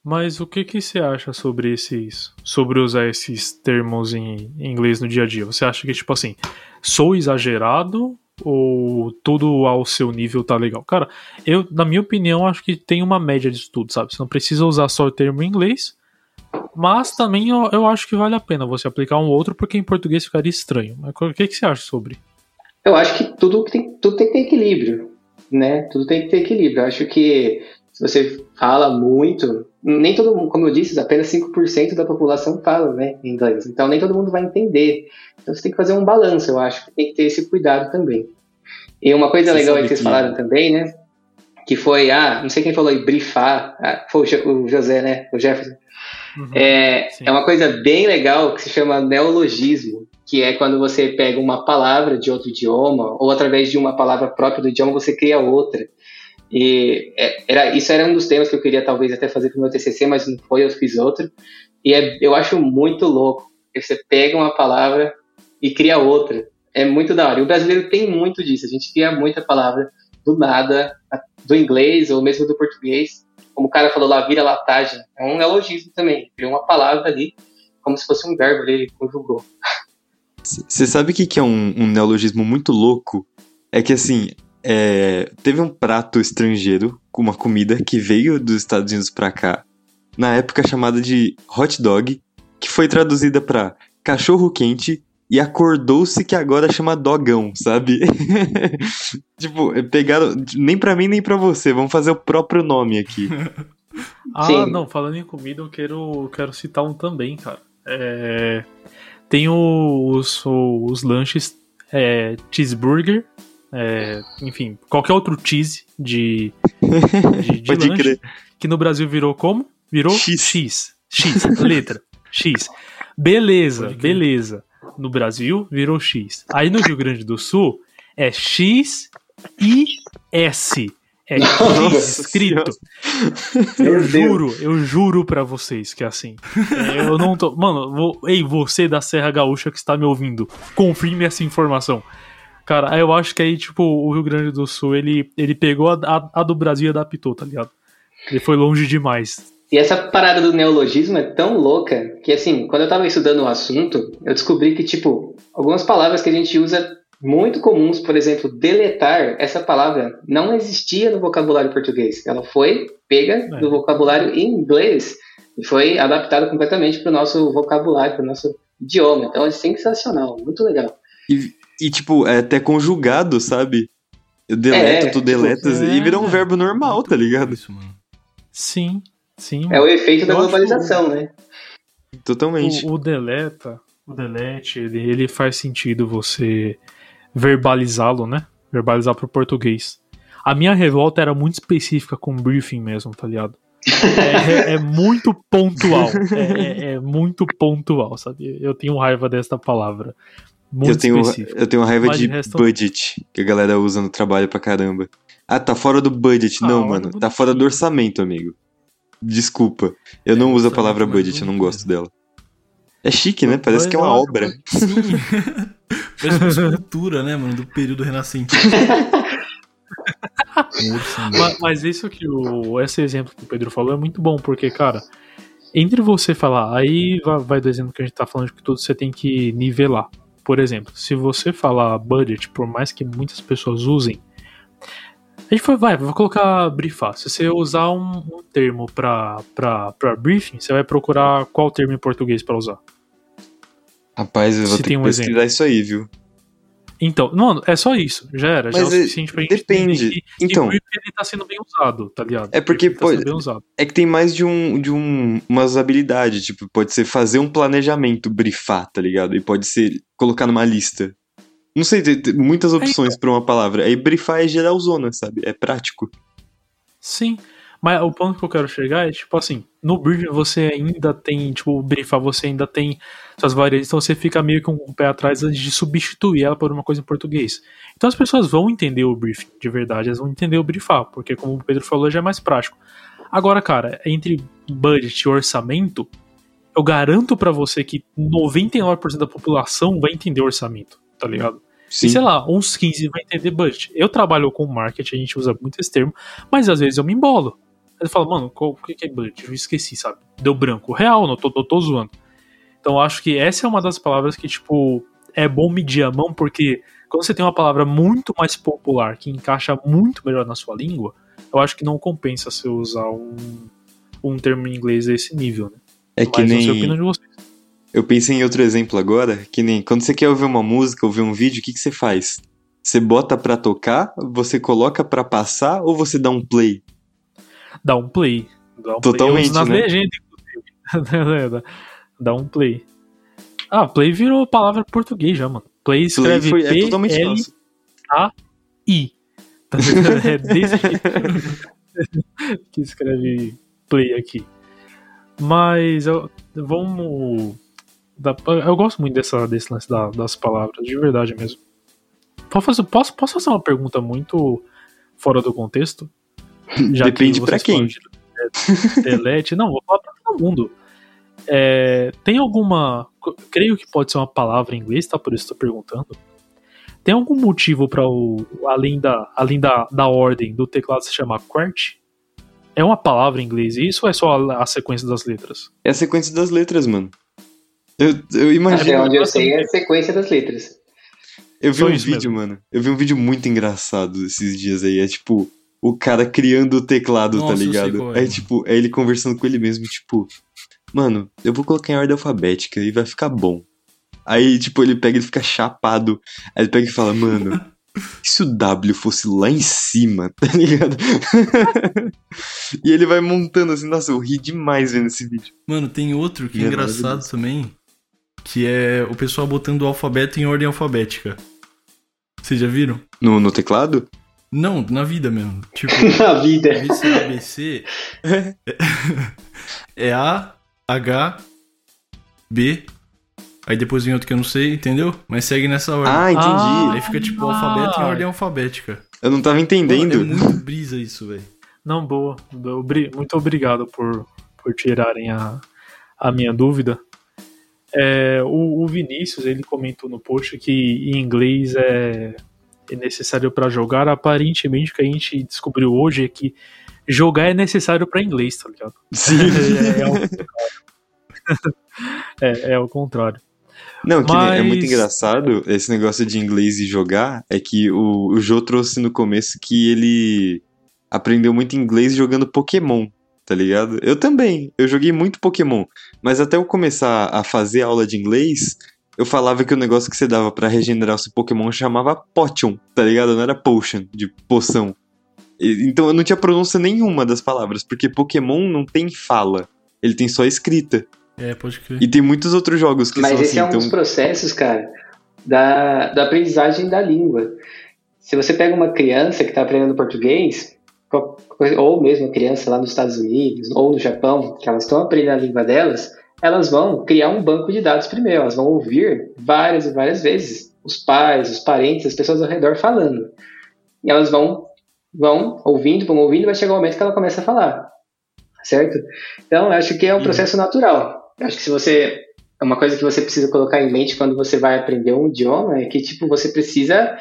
Speaker 1: Mas o que, que você acha sobre esses. sobre usar esses termos em, em inglês no dia a dia? Você acha que, tipo assim, sou exagerado Ou tudo ao seu nível tá legal? Cara, eu, na minha opinião, acho que tem uma média de tudo, sabe? Você não precisa usar só o termo em inglês, mas também eu, eu acho que vale a pena você aplicar um outro, porque em português ficaria estranho. Mas o que, que você acha sobre?
Speaker 5: Eu acho que tudo tem, tudo tem que ter equilíbrio, né? Tudo tem que ter equilíbrio. Eu acho que se você fala muito, nem todo mundo, como eu disse, apenas 5% da população fala né, inglês. Então nem todo mundo vai entender. Então você tem que fazer um balanço, eu acho. Tem que ter esse cuidado também. E uma coisa você legal aí que vocês falaram também, né? Que foi, ah, não sei quem falou aí, brifar. Ah, foi o José, né? O Jefferson. Uhum, é, é uma coisa bem legal que se chama neologismo, que é quando você pega uma palavra de outro idioma, ou através de uma palavra própria do idioma, você cria outra. E é, era, isso era um dos temas que eu queria talvez até fazer para o meu TCC, mas não foi, eu fiz outro. E é, eu acho muito louco. Você pega uma palavra e cria outra. É muito da hora. E o brasileiro tem muito disso. A gente cria muita palavra do nada, do inglês ou mesmo do português. Como o cara falou lá, vira latagem. É um neologismo também. Criou uma palavra ali, como se fosse um verbo ali, ele conjugou.
Speaker 2: Você sabe o que, que é um, um neologismo muito louco? É que assim, é, teve um prato estrangeiro com uma comida que veio dos Estados Unidos para cá, na época chamada de hot dog, que foi traduzida para cachorro quente e acordou-se que agora chama dogão, sabe? tipo, pegaram nem para mim nem para você, vamos fazer o próprio nome aqui.
Speaker 1: ah, Sim. não, falando em comida, eu quero, quero citar um também, cara. É, tem os, os lanches é, cheeseburger é, enfim, qualquer outro cheese de, de, de lanche, crer. que no Brasil virou como? Virou X. X. X, letra. X. Beleza, beleza. No Brasil virou X. Aí no Rio Grande do Sul é X e S. É X escrito. Eu juro, eu juro pra vocês que é assim. É, eu não tô. Mano, vou... ei, você da Serra Gaúcha que está me ouvindo, confirme essa informação. Cara, eu acho que aí, tipo, o Rio Grande do Sul, ele, ele pegou a, a, a do Brasil e adaptou, tá ligado? Ele foi longe demais.
Speaker 5: E essa parada do neologismo é tão louca que, assim, quando eu tava estudando o assunto, eu descobri que, tipo, algumas palavras que a gente usa muito comuns, por exemplo, deletar, essa palavra não existia no vocabulário português. Ela foi pega é. do vocabulário em inglês e foi adaptada completamente para o nosso vocabulário, para o nosso idioma. Então é sensacional, muito legal.
Speaker 2: E, e, tipo, é até conjugado, sabe? Eu deleto, é, tu deletas, tipo, e vira um verbo normal, tá ligado? Isso, mano.
Speaker 1: Sim, sim.
Speaker 5: É o efeito da globalização, né?
Speaker 2: Totalmente.
Speaker 1: O, o, deleta, o delete, ele, ele faz sentido você verbalizá-lo, né? Verbalizar pro português. A minha revolta era muito específica com briefing mesmo, tá ligado? É, é, é muito pontual. É, é, é, muito pontual, sabe? Eu tenho raiva desta palavra. Muito
Speaker 2: eu tenho,
Speaker 1: específico.
Speaker 2: eu tenho raiva Mas de resto... budget, que a galera usa no trabalho pra caramba. Ah, tá fora do budget. Ah, não, mano, tá fora do orçamento, amigo. Desculpa. Eu é, não uso a palavra budget, eu não gosto dela. É chique, né? Parece que é uma obra.
Speaker 3: Sim. Parece uma escultura, né, mano? Do período renascentista.
Speaker 1: mas, mas, isso que o. Esse exemplo que o Pedro falou é muito bom, porque, cara, entre você falar, aí vai, vai do exemplo que a gente tá falando que tudo você tem que nivelar. Por exemplo, se você falar budget, por mais que muitas pessoas usem, a gente foi, vai, vou colocar brifar. Se você usar um, um termo para briefing, você vai procurar qual termo em português para usar.
Speaker 2: Rapaz, eu vou se ter que um pesquisar exemplo. isso aí, viu?
Speaker 1: Então, não, é só isso. Já era. já é o suficiente pra
Speaker 2: gente Depende. Que, então. Que
Speaker 1: ele tá sendo bem usado, tá ligado?
Speaker 2: É porque tá pode, é que tem mais de um de um, umas habilidades, tipo, pode ser fazer um planejamento, brifar, tá ligado? E pode ser colocar numa lista. Não sei, tem, tem muitas opções é, então. pra uma palavra. Aí brifar é geralzona, sabe? É prático.
Speaker 1: Sim. Mas o ponto que eu quero chegar é, tipo assim, no briefing você ainda tem, tipo, brifar você ainda tem suas variantes, então você fica meio com um pé atrás antes de substituir ela por uma coisa em português. Então as pessoas vão entender o briefing, de verdade, elas vão entender o brifar, porque como o Pedro falou, já é mais prático. Agora, cara, entre budget e orçamento, eu garanto para você que 99% da população vai entender orçamento, tá ligado? Sim. E sei lá, uns 15 vai entender budget. Eu trabalho com marketing, a gente usa muito esse termo, mas às vezes eu me embolo. Aí fala, mano, o que é budget? Eu esqueci, sabe? Deu branco. Real, não tô, tô, tô zoando. Então acho que essa é uma das palavras que, tipo, é bom medir a mão porque quando você tem uma palavra muito mais popular que encaixa muito melhor na sua língua, eu acho que não compensa você usar um, um termo em inglês desse nível, né?
Speaker 2: É que
Speaker 1: Mas a
Speaker 2: nem. Eu pensei em outro exemplo agora, que nem quando você quer ouvir uma música, ouvir um vídeo, o que, que você faz? Você bota pra tocar, você coloca pra passar ou você dá um play?
Speaker 1: Dá um play. Dá um
Speaker 2: Totalmente,
Speaker 1: play. Eu uso
Speaker 2: né?
Speaker 1: legendas, inclusive. Dá- um play. Ah, play virou palavra em português já, mano. Play
Speaker 2: Play
Speaker 1: escreve
Speaker 2: foi, é
Speaker 1: P
Speaker 2: totalmente
Speaker 1: L
Speaker 2: nosso.
Speaker 1: I. Tá? É desse jeito que escreve play aqui. Mas eu, vamos. Eu gosto muito dessa, desse lance da- das palavras, de verdade mesmo. Posso posso, posso fazer uma pergunta muito fora do contexto? Já que
Speaker 2: Depende pra
Speaker 1: vocês
Speaker 2: quem.
Speaker 1: de Delete. Não, vou falar pra todo mundo. É, tem alguma. Creio que pode ser uma palavra em inglês, tá? Por isso tô perguntando. Tem algum motivo para o. Além, da, além da, da ordem do teclado se chamar QWERTY? É uma palavra em inglês isso ou é só a, a sequência das letras?
Speaker 2: É a sequência das letras, mano. Eu, eu
Speaker 5: Até
Speaker 2: imagino.
Speaker 5: onde eu sei é a sequência das letras.
Speaker 2: Eu vi
Speaker 1: Só
Speaker 2: um vídeo,
Speaker 1: mesmo.
Speaker 2: mano. Eu vi um vídeo muito engraçado esses dias aí. É tipo, o cara criando o teclado,
Speaker 3: Nossa,
Speaker 2: tá
Speaker 3: eu sei
Speaker 2: ligado?
Speaker 3: é,
Speaker 2: É tipo, é ele conversando com ele mesmo, tipo, mano, eu vou colocar em ordem alfabética e vai ficar bom. Aí, tipo, ele pega e fica chapado. Aí ele pega e fala, mano, e se o W fosse lá em cima, tá ligado? e ele vai montando assim, nossa, eu ri demais vendo esse vídeo.
Speaker 3: Mano, tem outro que é
Speaker 2: É
Speaker 3: engraçado também, que é o pessoal botando o alfabeto em ordem alfabética. Vocês já viram?
Speaker 2: No, no teclado?
Speaker 3: Não, na vida mesmo. Tipo,
Speaker 5: Na vida.
Speaker 3: ABC, é A, H, B, aí depois vem outro que eu não sei, entendeu? Mas segue nessa ordem.
Speaker 2: Ah, entendi.
Speaker 1: Ah.
Speaker 3: Aí fica tipo alfabeto em ordem alfabética.
Speaker 2: Eu não tava entendendo.
Speaker 3: é muito brisa isso, velho.
Speaker 1: Não, boa. Muito obrigado por, por tirarem a, a minha dúvida. É, o, o Vinícius ele comentou no post que em inglês é, é necessário para jogar. Aparentemente, o que a gente descobriu hoje é que jogar é necessário para inglês, tá ligado?
Speaker 2: Sim.
Speaker 1: É, é ao contrário. É, é ao contrário.
Speaker 2: Não, nem- é muito
Speaker 1: Mas-
Speaker 2: engraçado esse negócio de inglês e jogar. É que o, o Jô trouxe no começo que ele aprendeu muito inglês jogando Pokémon, tá ligado? Eu também, eu joguei muito Pokémon. Mas até eu começar a fazer aula de inglês, eu falava que o negócio que você dava pra regenerar o seu Pokémon chamava Potion, tá ligado? Não era Potion, de poção. Então eu não tinha pronúncia nenhuma das palavras, porque Pokémon não tem fala, ele tem só escrita.
Speaker 3: É, pode crer.
Speaker 2: E tem muitos outros jogos que
Speaker 5: Mas
Speaker 2: são
Speaker 5: esse
Speaker 2: assim,
Speaker 5: é um
Speaker 2: então
Speaker 5: dos processos, cara, da, da aprendizagem da língua. Se você pega uma criança que está aprendendo português, ou mesmo a criança lá nos Estados Unidos ou no Japão, que elas estão aprendendo a língua delas, elas vão criar um banco de dados primeiro, elas vão ouvir várias e várias vezes os pais, os parentes, as pessoas ao redor falando. E elas vão, vão ouvindo, vão ouvindo, vai chegar o momento que ela começa a falar. Certo? Então, acho que é um processo natural. Eu acho que se você é uma coisa que você precisa colocar em mente quando você vai aprender um idioma é que tipo você precisa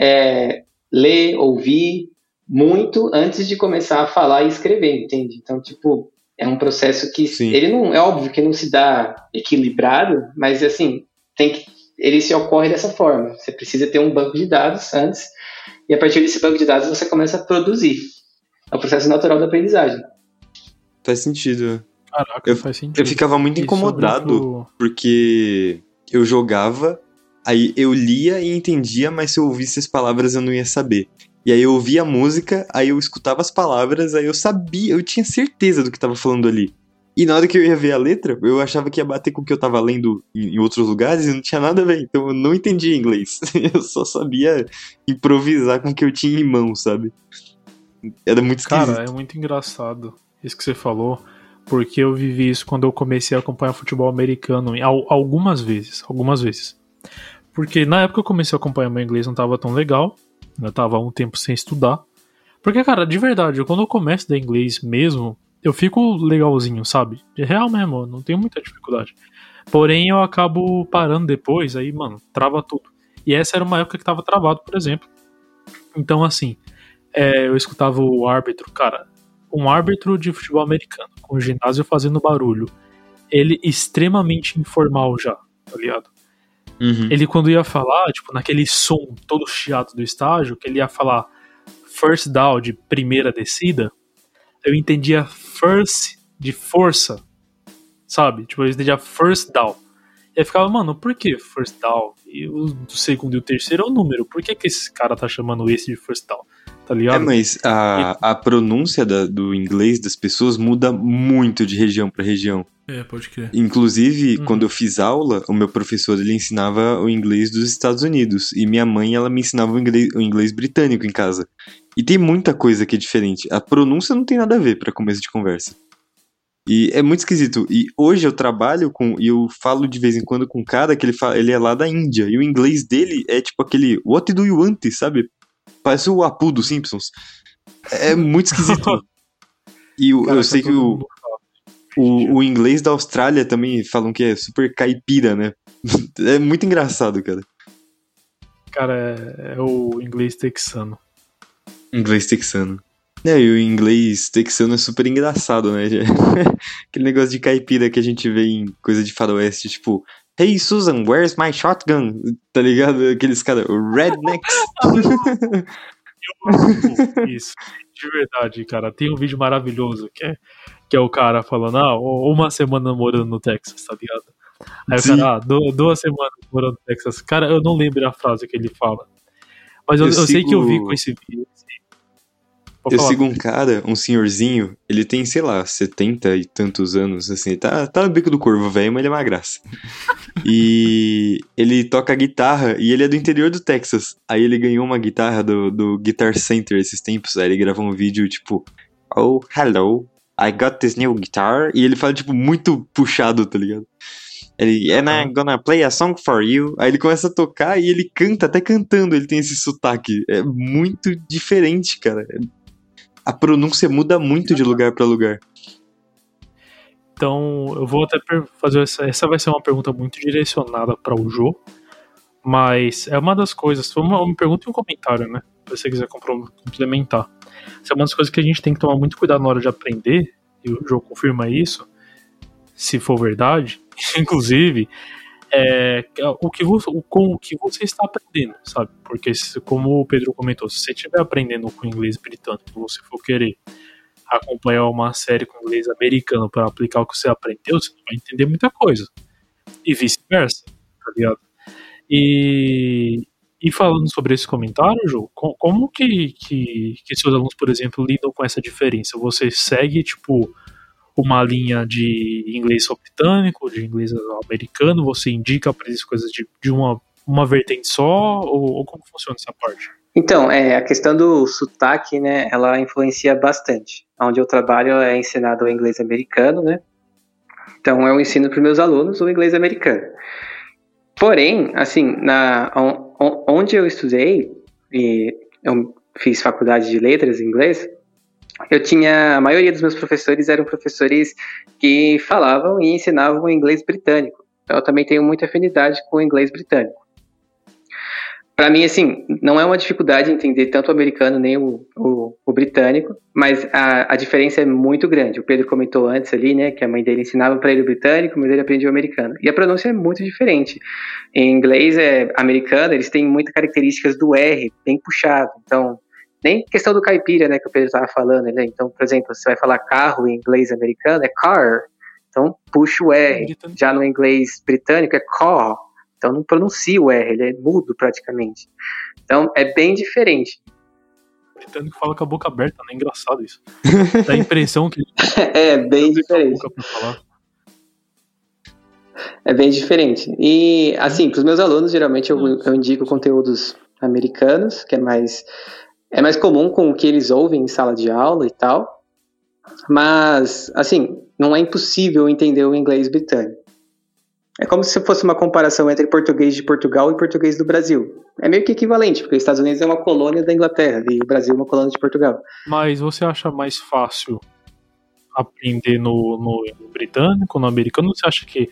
Speaker 5: é, ler, ouvir muito antes de começar a falar e escrever, entende? Então tipo é um processo que
Speaker 2: Sim.
Speaker 5: ele não é óbvio que não se dá equilibrado, mas assim tem que ele se ocorre dessa forma. Você precisa ter um banco de dados antes e a partir desse banco de dados você começa a produzir. É o processo natural da aprendizagem.
Speaker 2: faz sentido.
Speaker 1: Caraca,
Speaker 2: Eu-
Speaker 1: faz sentido.
Speaker 2: Eu ficava muito
Speaker 1: E
Speaker 2: incomodado porque eu jogava, aí eu lia e entendia, mas se eu ouvisse as palavras eu não ia saber. E aí eu ouvia a música, aí eu escutava as palavras, aí eu sabia, eu tinha certeza do que tava falando ali. E na hora que eu ia ver a letra, eu achava que ia bater com o que eu tava lendo em, em outros lugares e não tinha nada a ver. Então eu não entendia inglês. Eu só sabia improvisar com o que eu tinha em mão, sabe? Era muito esquisito.
Speaker 1: Cara, é muito engraçado isso que você falou, porque eu vivi isso quando eu comecei a acompanhar futebol americano algumas vezes, algumas vezes. Porque na época que eu comecei a acompanhar meu inglês não tava tão legal, eu tava um tempo sem estudar. Porque, cara, de verdade, quando eu começo a dar inglês mesmo, eu fico legalzinho, sabe? De real mesmo, não tenho muita dificuldade. Porém, eu acabo parando depois, aí, mano, trava tudo. E essa era uma época que tava travado, por exemplo. Então, assim, é, eu escutava o árbitro, cara, um árbitro de futebol americano, com o ginásio fazendo barulho. Ele extremamente informal já, tá ligado?
Speaker 2: Uhum.
Speaker 1: Ele quando ia falar, tipo, naquele som todo chiado do estágio, que ele ia falar first down de primeira descida, eu entendia first de força, sabe? Tipo, eu entendia first down. E aí ficava, mano, por que first down? E o do segundo e o terceiro é o número. Por que, que esse cara tá chamando esse de first down? Tá
Speaker 2: É,
Speaker 1: ligado?
Speaker 2: mas a, a pronúncia da- do inglês das pessoas muda muito de região pra região.
Speaker 3: É, pode crer.
Speaker 2: Inclusive,
Speaker 1: Uhum.
Speaker 2: quando eu fiz aula, o meu professor ele ensinava o inglês dos Estados Unidos e minha mãe ela me ensinava o inglês, o inglês britânico em casa. E tem muita coisa que é diferente. A pronúncia não tem nada a ver pra começo de conversa. E é muito esquisito. E hoje eu trabalho com e eu falo de vez em quando com um cara que ele fala, ele é lá da Índia e o inglês dele é tipo aquele What do you want, sabe? Parece o Apu dos Simpsons. É muito esquisito. E o-
Speaker 1: Cara,
Speaker 2: eu sei
Speaker 1: tá
Speaker 2: que
Speaker 1: todo
Speaker 2: o, o, o inglês da Austrália também falam que é super caipira, né? É muito engraçado, cara.
Speaker 1: Cara, é, é o inglês texano.
Speaker 2: Inglês texano. É, e o inglês texano é super engraçado, né? Aquele negócio de caipira que a gente vê em coisa de faroeste, tipo, Hey Susan, where's my shotgun? Tá ligado? Aqueles caras, rednecks.
Speaker 1: Isso, de verdade, cara. Tem um vídeo maravilhoso que é, que é o cara falando, ah, uma semana morando no Texas, tá ligado? Aí
Speaker 2: Sim.
Speaker 1: o cara, ah, du- duas semanas morando no Texas. Cara, eu não lembro a frase que ele fala. Mas eu,
Speaker 2: Eu
Speaker 1: eu sei que eu vi
Speaker 2: sigo-
Speaker 1: com esse vídeo.
Speaker 2: Eu sigo um cara, um senhorzinho, ele tem, sei lá, 70 e tantos anos, assim, tá, tá no bico do corvo, velho, mas ele é uma graça. E ele toca guitarra e ele é do interior do Texas. Aí ele ganhou uma guitarra do, do Guitar Center esses tempos. Aí ele gravou um vídeo tipo, Oh, hello, I got this new guitar. E ele fala, tipo, muito puxado, tá ligado? Ele, and I'm gonna play a song for you. Aí ele começa a tocar e ele canta, até cantando, ele tem esse sotaque. É muito diferente, cara. A pronúncia muda muito de lugar pra lugar.
Speaker 1: Então, eu vou até fazer essa. Essa vai ser uma pergunta muito direcionada para o Jô. Mas é uma das coisas. Foi uma, uma pergunta e um comentário, né? Se você quiser complementar. Essa é uma das coisas que a gente tem que tomar muito cuidado na hora de aprender. E o Jô confirma isso. Se for verdade. Inclusive, é, o, que você, com o que você está aprendendo, sabe? Porque, se- como o Pedro comentou, se você estiver aprendendo com inglês britânico, você for querer acompanhar uma série com inglês americano para aplicar o que você aprendeu, você não vai entender muita coisa. E vice-versa, tá ligado? E, e falando sobre esse comentário, Ju, co- como que, que, que seus alunos, por exemplo, lidam com essa diferença? Você segue, tipo, uma linha de inglês britânico, de inglês americano, você indica para eles coisas de, de uma, uma vertente só, ou, ou como funciona essa parte?
Speaker 5: Então, é, a questão do sotaque, né, ela influencia bastante. Onde eu trabalho é ensinado o inglês americano, né? Então eu ensino para meus alunos o inglês americano. Porém, assim, na, on- on- onde eu estudei, e eu fiz faculdade de letras em inglês, eu tinha, a maioria dos meus professores eram professores que falavam e ensinavam inglês britânico. Então eu também tenho muita afinidade com o inglês britânico. Para mim, assim, não é uma dificuldade entender tanto o americano nem o, o, o britânico, mas a, a diferença é muito grande. O Pedro comentou antes ali, né, que a mãe dele ensinava para ele o britânico, mas ele aprendia o americano. E a pronúncia é muito diferente. Em inglês é americano, eles têm muitas características do R, bem puxado. Então, nem questão do caipira, né, que o Pedro estava falando, né? Então, por exemplo, você vai falar carro em inglês americano, é car. Então, puxa o R. Já no inglês britânico é car. Então não pronuncia o R, ele é mudo praticamente. Então é bem diferente.
Speaker 1: O britânico fala com a boca aberta, né? Engraçado isso. Dá a impressão que ele
Speaker 5: é bem diferente. É bem diferente. E assim, para os meus alunos, geralmente eu, eu indico conteúdos americanos, que é mais é mais comum com o que eles ouvem em sala de aula e tal. Mas assim, não é impossível entender o inglês britânico. É como se fosse uma comparação entre português de Portugal e português do Brasil. É meio que equivalente, porque os Estados Unidos é uma colônia da Inglaterra e o Brasil é uma colônia de Portugal.
Speaker 1: Mas você acha mais fácil aprender no, no britânico, no americano? Você acha que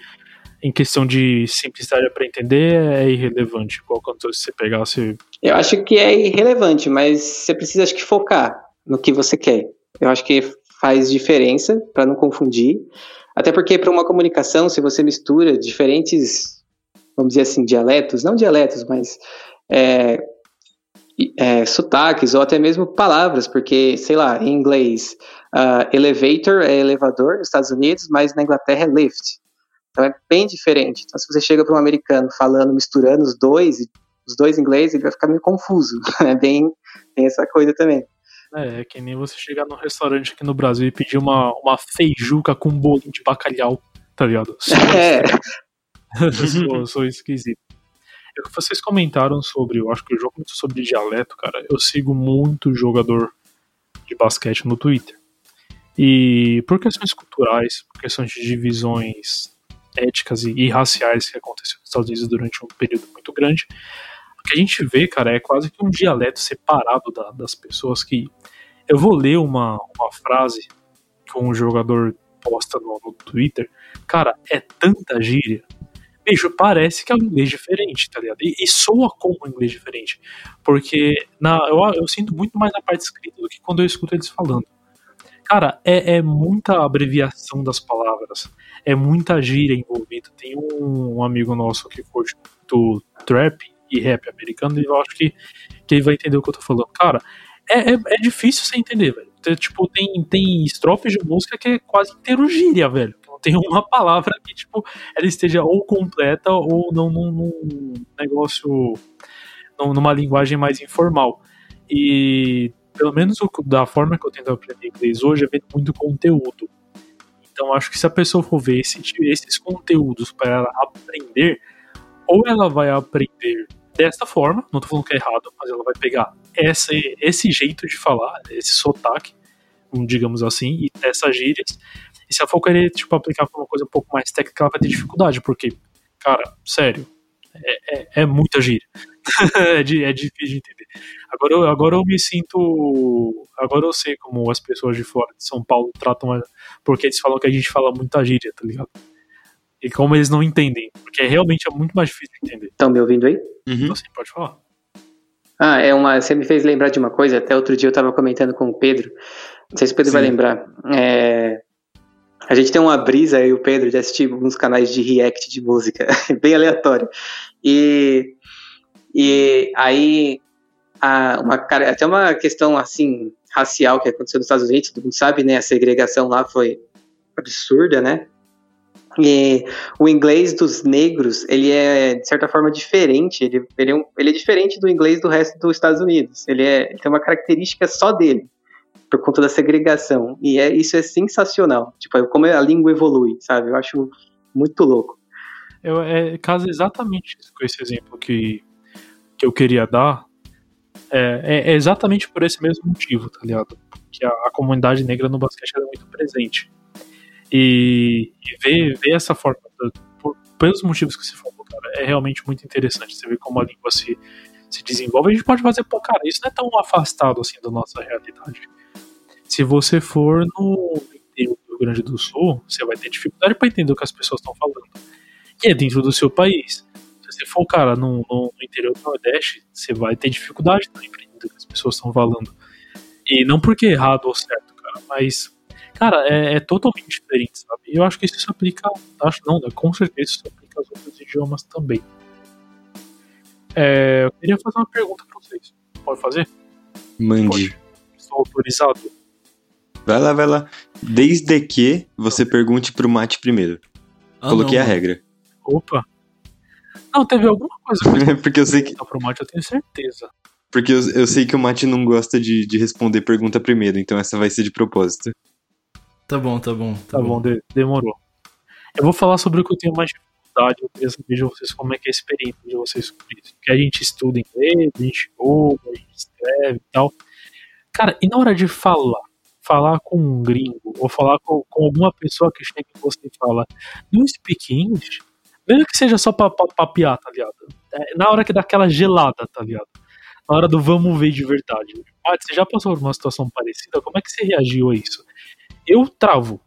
Speaker 1: em questão de simplicidade para entender é irrelevante? Qual cantor você pegasse.
Speaker 5: Eu acho que é irrelevante, mas você precisa acho que focar no que você quer. Eu acho que faz diferença para não confundir. Até porque para uma comunicação, se você mistura diferentes vamos dizer assim, dialetos, não dialetos, mas é, é, sotaques ou até mesmo palavras, porque, sei lá, em inglês, uh, elevator é elevador nos Estados Unidos, mas na Inglaterra é lift. Então é bem diferente. Então, se você chega para um americano falando, misturando os dois, os dois inglês, ele vai ficar meio confuso. É bem, tem essa coisa também.
Speaker 1: É, é que nem você chegar num restaurante aqui no Brasil e pedir uma, uma feijuca com um bolinho de bacalhau, tá ligado? Sou, é. sou, sou esquisito. É que vocês comentaram sobre, eu acho que o jogo muito sobre dialeto, cara. Eu sigo muito jogador de basquete no Twitter. E por questões culturais, por questões de divisões éticas e, e raciais que aconteceram nos Estados Unidos durante um período muito grande, o que a gente vê, cara, é quase que um dialeto separado da, das pessoas que. Eu vou ler uma, uma frase que um jogador posta no, no Twitter. Cara, é tanta gíria bicho, parece que é um inglês diferente, tá ligado? E, e soa como um inglês diferente. Porque na, eu, eu, sinto muito mais na parte escrita do que quando eu escuto eles falando. Cara, é, é muita abreviação das palavras, é muita gíria envolvida. Tem um, um amigo nosso que curte do trap e rap americano, e eu acho que, que ele vai entender o que eu tô falando. Cara, é, é, é difícil você entender, velho. Tipo, tem, tem estrofes de música que é quase inteiro gíria, velho tem uma palavra que, tipo, ela esteja ou completa ou não num, num negócio, numa linguagem mais informal. E, pelo menos da forma que eu tento aprender inglês hoje, é vendo muito conteúdo. Então, acho que se a pessoa for ver esse, esses conteúdos para ela aprender, ou ela vai aprender desta forma, não estou falando que é errado, mas ela vai pegar essa, esse jeito de falar, esse sotaque, digamos assim, e essas gírias, e se ela for querer, tipo, aplicar pra uma coisa um pouco mais técnica, ela vai ter dificuldade, porque, cara, sério, é, é, é muita gíria. é, é difícil de entender. Agora eu, agora eu me sinto. Agora eu sei como as pessoas de fora de São Paulo tratam. Porque eles falam que a gente fala muita gíria, tá ligado? E como eles não entendem. Porque realmente é muito mais difícil de entender.
Speaker 5: Estão me ouvindo aí?
Speaker 1: Uhum. Então, sim, pode falar.
Speaker 5: Ah, é uma. Você me fez lembrar de uma coisa. Até outro dia eu tava comentando com o Pedro. Não sei se o Pedro sim. vai lembrar. É, a gente tem uma brisa, eu e o Pedro, de assistir alguns canais de react de música, bem aleatório. E, e aí, a, uma, até uma questão assim, racial que aconteceu nos Estados Unidos, todo mundo sabe, né? A segregação lá foi absurda, né? E o inglês dos negros, ele é, de certa forma, diferente. Ele, ele, é, um, ele é diferente do inglês do resto dos Estados Unidos. Ele, é, ele tem uma característica só dele por conta da segregação. E é, isso é sensacional. Tipo, como a língua evolui, sabe? Eu acho muito louco.
Speaker 1: Eu, é caso exatamente com esse exemplo que, que eu queria dar. É, é, é, exatamente por esse mesmo motivo, tá ligado? Que a, a comunidade negra no basquete é muito presente. E, e ver, ver essa forma, por, pelos motivos que você falou, cara, é realmente muito interessante. Você vê como a língua se, se desenvolve. A gente pode fazer, pô, cara, isso não é tão afastado assim da nossa realidade. Se você for no interior do Rio Grande do Sul, você vai ter dificuldade para entender o que as pessoas estão falando. E é dentro do seu país. Se você for, cara, no, no, no interior do Nordeste, você vai ter dificuldade também para entender o que as pessoas estão falando. E não porque é errado ou certo, cara, mas, cara, é, é totalmente diferente, sabe? E eu acho que isso se aplica, acho não, né? com certeza isso se aplica aos outros idiomas também. É, eu queria fazer uma pergunta para vocês. Pode fazer?
Speaker 2: Mande. Pode.
Speaker 1: Estou autorizado?
Speaker 2: Vai lá, vai lá. Desde que você pergunte pro Mate primeiro. Ah, Coloquei não, a regra.
Speaker 1: Opa. Não, teve alguma coisa.
Speaker 2: Porque eu sei que.
Speaker 1: Pro Mate eu tenho certeza.
Speaker 2: Porque eu, eu sei que o Mate não gosta de, de responder pergunta primeiro, então essa vai ser de propósito.
Speaker 3: Tá bom, tá bom.
Speaker 1: Tá, tá bom, de, demorou. Eu vou falar sobre o que eu tenho mais dificuldade. Eu queria saber de vocês como é que é a experiência de vocês sobre isso. Porque a gente estuda inglês, a gente ouve, a gente escreve e tal. Cara, e na hora de falar? falar com um gringo ou falar com, com alguma pessoa que chega e você fala, não speak English, mesmo que seja só pra, papiar, tá ligado? É, na hora que dá aquela gelada, tá ligado? Na hora do vamos ver de verdade. Ah, você já passou por uma situação parecida? Como é que você reagiu a isso? Eu travo.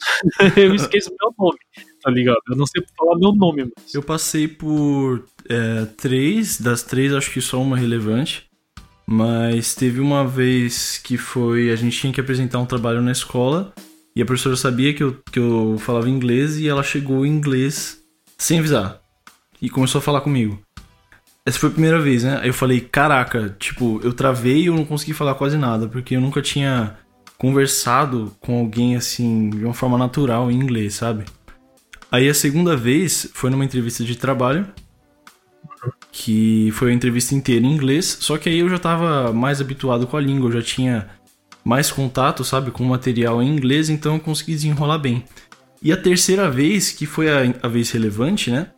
Speaker 1: eu esqueço meu nome, tá ligado? Eu não sei falar meu nome. Mas...
Speaker 3: Eu passei por é, três, das três acho que só uma relevante. Mas teve uma vez que foi. A gente tinha que apresentar um trabalho na escola e a professora sabia que eu, que eu falava inglês e ela chegou em inglês sem avisar. e começou a falar comigo. Essa foi a primeira vez, né? Aí eu falei, caraca, tipo, eu travei e eu não consegui falar quase nada, porque eu nunca tinha conversado com alguém assim, de uma forma natural em inglês, sabe? Aí a segunda vez foi numa entrevista de trabalho, que foi a entrevista inteira em inglês, só que aí eu já tava mais habituado com a língua, eu já tinha mais contato, sabe, com o material em inglês, então eu consegui desenrolar bem. E a terceira vez, que foi a, a vez relevante, né?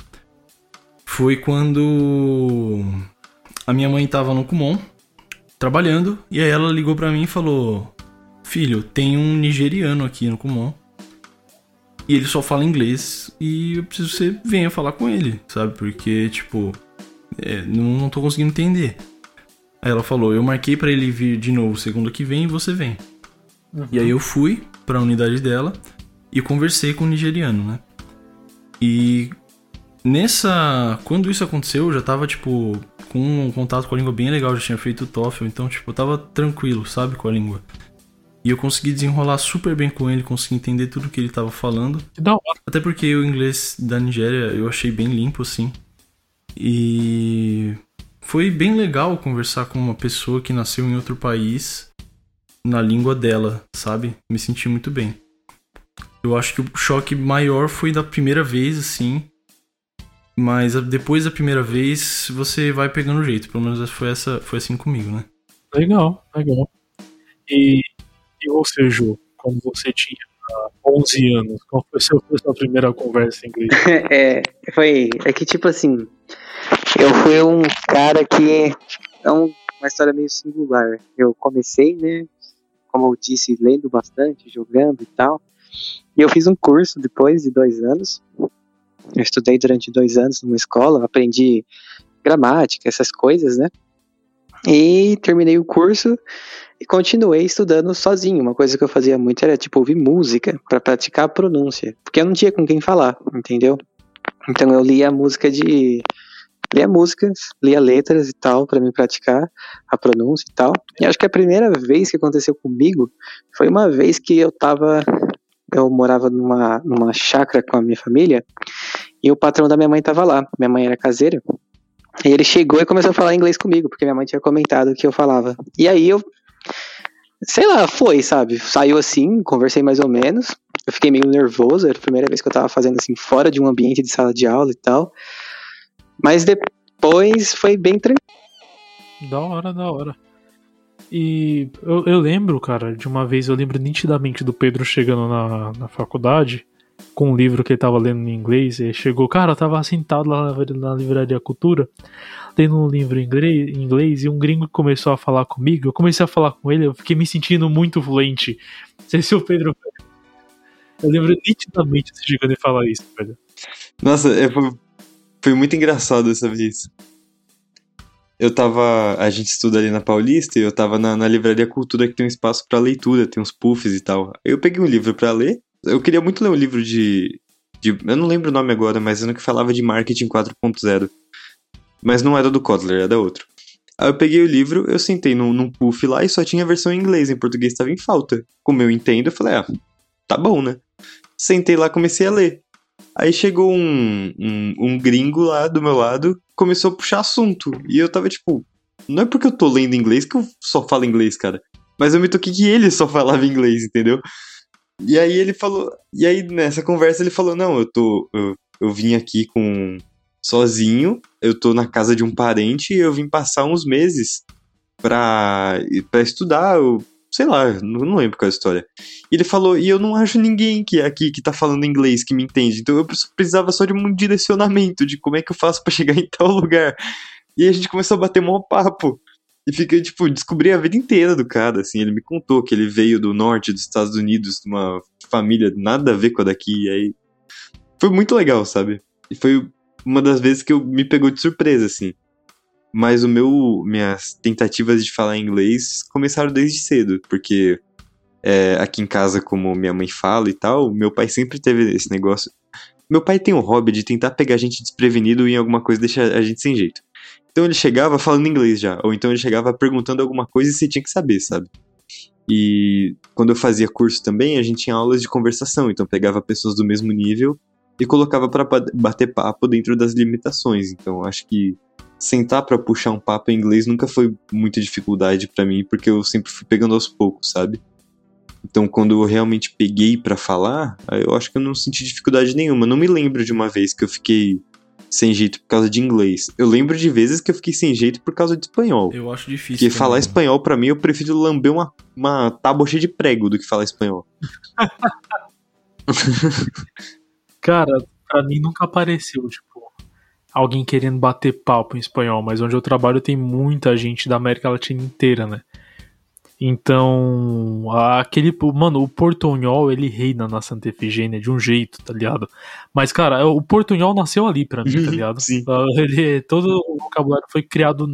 Speaker 3: Foi quando a minha mãe tava no Kumon, trabalhando, e aí ela ligou para mim e falou: Filho, tem um nigeriano aqui no Kumon. E ele só fala inglês e eu preciso que você venha falar com ele, sabe? Porque, tipo, é, não, não tô conseguindo entender. Aí ela falou: Eu marquei para ele vir de novo segunda que vem e você vem. Uhum. E aí eu fui para a unidade dela e conversei com o nigeriano, né? E nessa. Quando isso aconteceu, eu já tava, tipo, com um contato com a língua bem legal, já tinha feito o TOEFL, então, tipo, eu tava tranquilo, sabe, com a língua. E eu consegui desenrolar super bem com ele, consegui entender tudo que ele tava falando.
Speaker 1: Da hora.
Speaker 3: Até porque o inglês da Nigéria eu achei bem limpo, assim. E foi bem legal conversar com uma pessoa que nasceu em outro país na língua dela, sabe? Me senti muito bem. Eu acho que o choque maior foi da primeira vez, assim. Mas depois da primeira vez, você vai pegando o jeito. Pelo menos foi, essa, foi assim comigo, né?
Speaker 1: Legal, legal. E, e você, Ju, quando você tinha 11 anos, qual foi a sua primeira conversa em inglês?
Speaker 5: é, foi. É que, tipo assim, eu fui um cara que. É uma história meio singular. Eu comecei, né? Como eu disse, lendo bastante, jogando e tal. E eu fiz um curso depois de dois anos. Eu estudei durante dois anos numa escola, aprendi gramática, essas coisas, né? E terminei o curso e continuei estudando sozinho. Uma coisa que eu fazia muito era tipo ouvir música para praticar a pronúncia, porque eu não tinha com quem falar, entendeu? Então eu lia música de lia músicas, lia letras e tal para me praticar a pronúncia e tal. E acho que a primeira vez que aconteceu comigo foi uma vez que eu tava eu morava numa, numa chácara com a minha família e o patrão da minha mãe estava lá. Minha mãe era caseira. E ele chegou e começou a falar inglês comigo, porque minha mãe tinha comentado que eu falava. E aí eu, sei lá, foi, sabe? Saiu assim, conversei mais ou menos. Eu fiquei meio nervoso, era a primeira vez que eu tava fazendo assim, fora de um ambiente de sala de aula e tal. Mas depois foi bem tranquilo.
Speaker 1: Da hora, da hora. E eu, eu, lembro, cara, de uma vez, eu lembro nitidamente do Pedro chegando na, na faculdade com um livro que ele tava lendo em inglês. E chegou, cara, eu tava sentado lá na, na livraria Cultura, lendo um livro em inglês, em inglês, e um gringo começou a falar comigo. Eu comecei a falar com ele, eu fiquei me sentindo muito fluente. Não sei se o Pedro. Eu lembro nitidamente de chegando e falar isso, velho.
Speaker 2: Nossa, é, foi, foi muito engraçado essa vez eu tava. A gente estuda ali na Paulista e eu tava na, na livraria Cultura que tem um espaço para leitura, tem uns puffs e tal. Eu peguei um livro para ler. Eu queria muito ler um livro de, de. Eu não lembro o nome agora, mas era que falava de marketing 4.0. Mas não era do Kotler, era outro. Aí eu peguei o livro, eu sentei num, num puff lá e só tinha a versão em inglês, em português estava em falta. Como eu entendo, eu falei, ah, tá bom, né? Sentei lá, comecei a ler. Aí chegou um, um, um, gringo lá do meu lado, começou a puxar assunto. E eu tava tipo, não é porque eu tô lendo inglês que eu só falo inglês, cara. Mas eu me toquei que ele só falava inglês, entendeu? E aí ele falou. E aí nessa conversa ele falou: Não, eu tô. Eu, eu vim aqui com. sozinho, eu tô na casa de um parente e eu vim passar uns meses pra, pra estudar. Eu sei lá, não, lembro qual é a história. E ele falou, e eu não acho ninguém que é aqui que tá falando inglês que me entende. Então eu precisava só de um direcionamento de como é que eu faço para chegar em tal lugar. E a gente começou a bater mó papo. E fiquei, tipo, descobri a vida inteira do cara, assim. Ele me contou que ele veio do norte dos Estados Unidos, de uma família nada a ver com a daqui. E aí. Foi muito legal, sabe? E foi uma das vezes que eu me pegou de surpresa, assim. Mas o meu, minhas tentativas de falar inglês começaram desde cedo, porque é, aqui em casa, como minha mãe fala e tal, meu pai sempre teve esse negócio. Meu pai tem um hobby de tentar pegar a gente desprevenido em alguma coisa e deixar a gente sem jeito. Então ele chegava falando inglês já, ou então ele chegava perguntando alguma coisa e você tinha que saber, sabe? E quando eu fazia curso também, a gente tinha aulas de conversação, então pegava pessoas do mesmo nível e colocava pra pa- bater papo dentro das limitações. Então, acho que sentar pra puxar um papo em inglês nunca foi muita dificuldade pra mim, porque eu sempre fui pegando aos poucos, sabe? Então, quando eu realmente peguei pra falar, eu acho que eu não senti dificuldade nenhuma. Não me lembro de uma vez que eu fiquei sem jeito por causa de inglês. Eu lembro de vezes que eu fiquei sem jeito por causa de espanhol.
Speaker 3: Eu acho difícil.
Speaker 2: Porque
Speaker 3: também.
Speaker 2: falar espanhol, pra mim, eu prefiro lamber uma, uma tábua cheia de prego do que falar espanhol.
Speaker 1: Cara, pra mim nunca apareceu, tipo, alguém querendo bater papo em espanhol, mas onde eu trabalho tem muita gente da América Latina inteira, né? Então, aquele. Mano, o portunhol, ele reina na Santa Efigênia de um jeito, tá ligado? Mas, cara, o portunhol nasceu ali pra mim, tá ligado?
Speaker 2: Sim.
Speaker 1: Ah, Ele, todo o vocabulário foi criado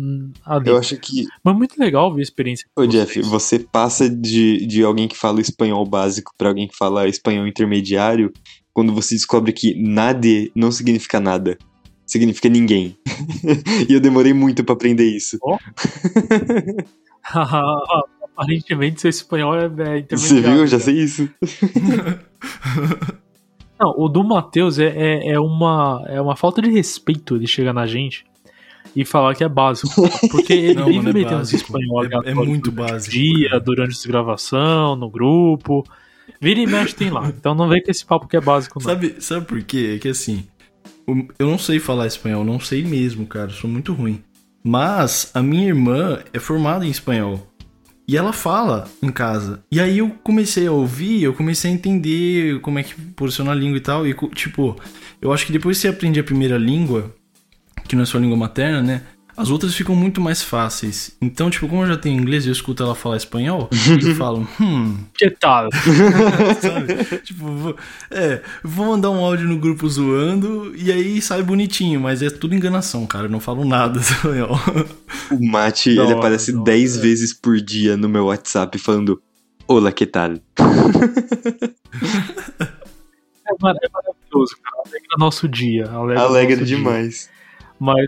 Speaker 1: ali.
Speaker 2: Eu acho que
Speaker 1: Mas muito legal ver a experiência.
Speaker 2: Ô, Jeff, você passa de, de alguém que fala espanhol básico pra alguém que fala espanhol intermediário quando você descobre que nada não significa nada. Significa ninguém. e eu demorei muito pra aprender isso.
Speaker 1: Aparentemente, seu espanhol é, é intermediário.
Speaker 2: Você viu? Eu já
Speaker 1: cara.
Speaker 2: sei isso.
Speaker 1: Não, o do Matheus é, é, é uma, é uma falta de respeito ele chegar na gente e falar que é básico. Porque ele
Speaker 3: Não,
Speaker 1: vive
Speaker 3: é
Speaker 1: metendo
Speaker 3: básico.
Speaker 1: espanhol
Speaker 3: É- é muito básico,
Speaker 1: dia,
Speaker 3: cara.
Speaker 1: durante a gravação, no grupo. Vira e mexe tem lá. Então não vem com esse papo que é básico, não.
Speaker 3: Sabe, sabe por quê? É que assim, eu não sei falar espanhol, não sei mesmo, cara, sou muito ruim. Mas a minha irmã é formada em espanhol. E ela fala em casa. E aí eu comecei a ouvir, eu comecei a entender como é que posiciona a língua e tal. E tipo, eu acho que depois que você aprende a primeira língua, que não é sua língua materna, né? As outras ficam muito mais fáceis. Então, tipo, como eu já tenho inglês e eu escuto ela falar espanhol, eu falo, hum,
Speaker 1: Que tal?
Speaker 3: sabe? tipo, vou, é, vou mandar um áudio no grupo zoando e aí sai bonitinho, mas é tudo enganação, cara. Eu não falo nada espanhol.
Speaker 2: O Mate, ele
Speaker 1: hora,
Speaker 2: aparece
Speaker 1: da hora,
Speaker 2: 10
Speaker 1: é.
Speaker 2: vezes por dia no meu WhatsApp falando Olá, que tal?
Speaker 1: É, mar- é maravilhoso, cara. Alegra nosso dia. Alegra,
Speaker 2: Alegra
Speaker 1: nosso dia.
Speaker 2: demais.
Speaker 1: Mas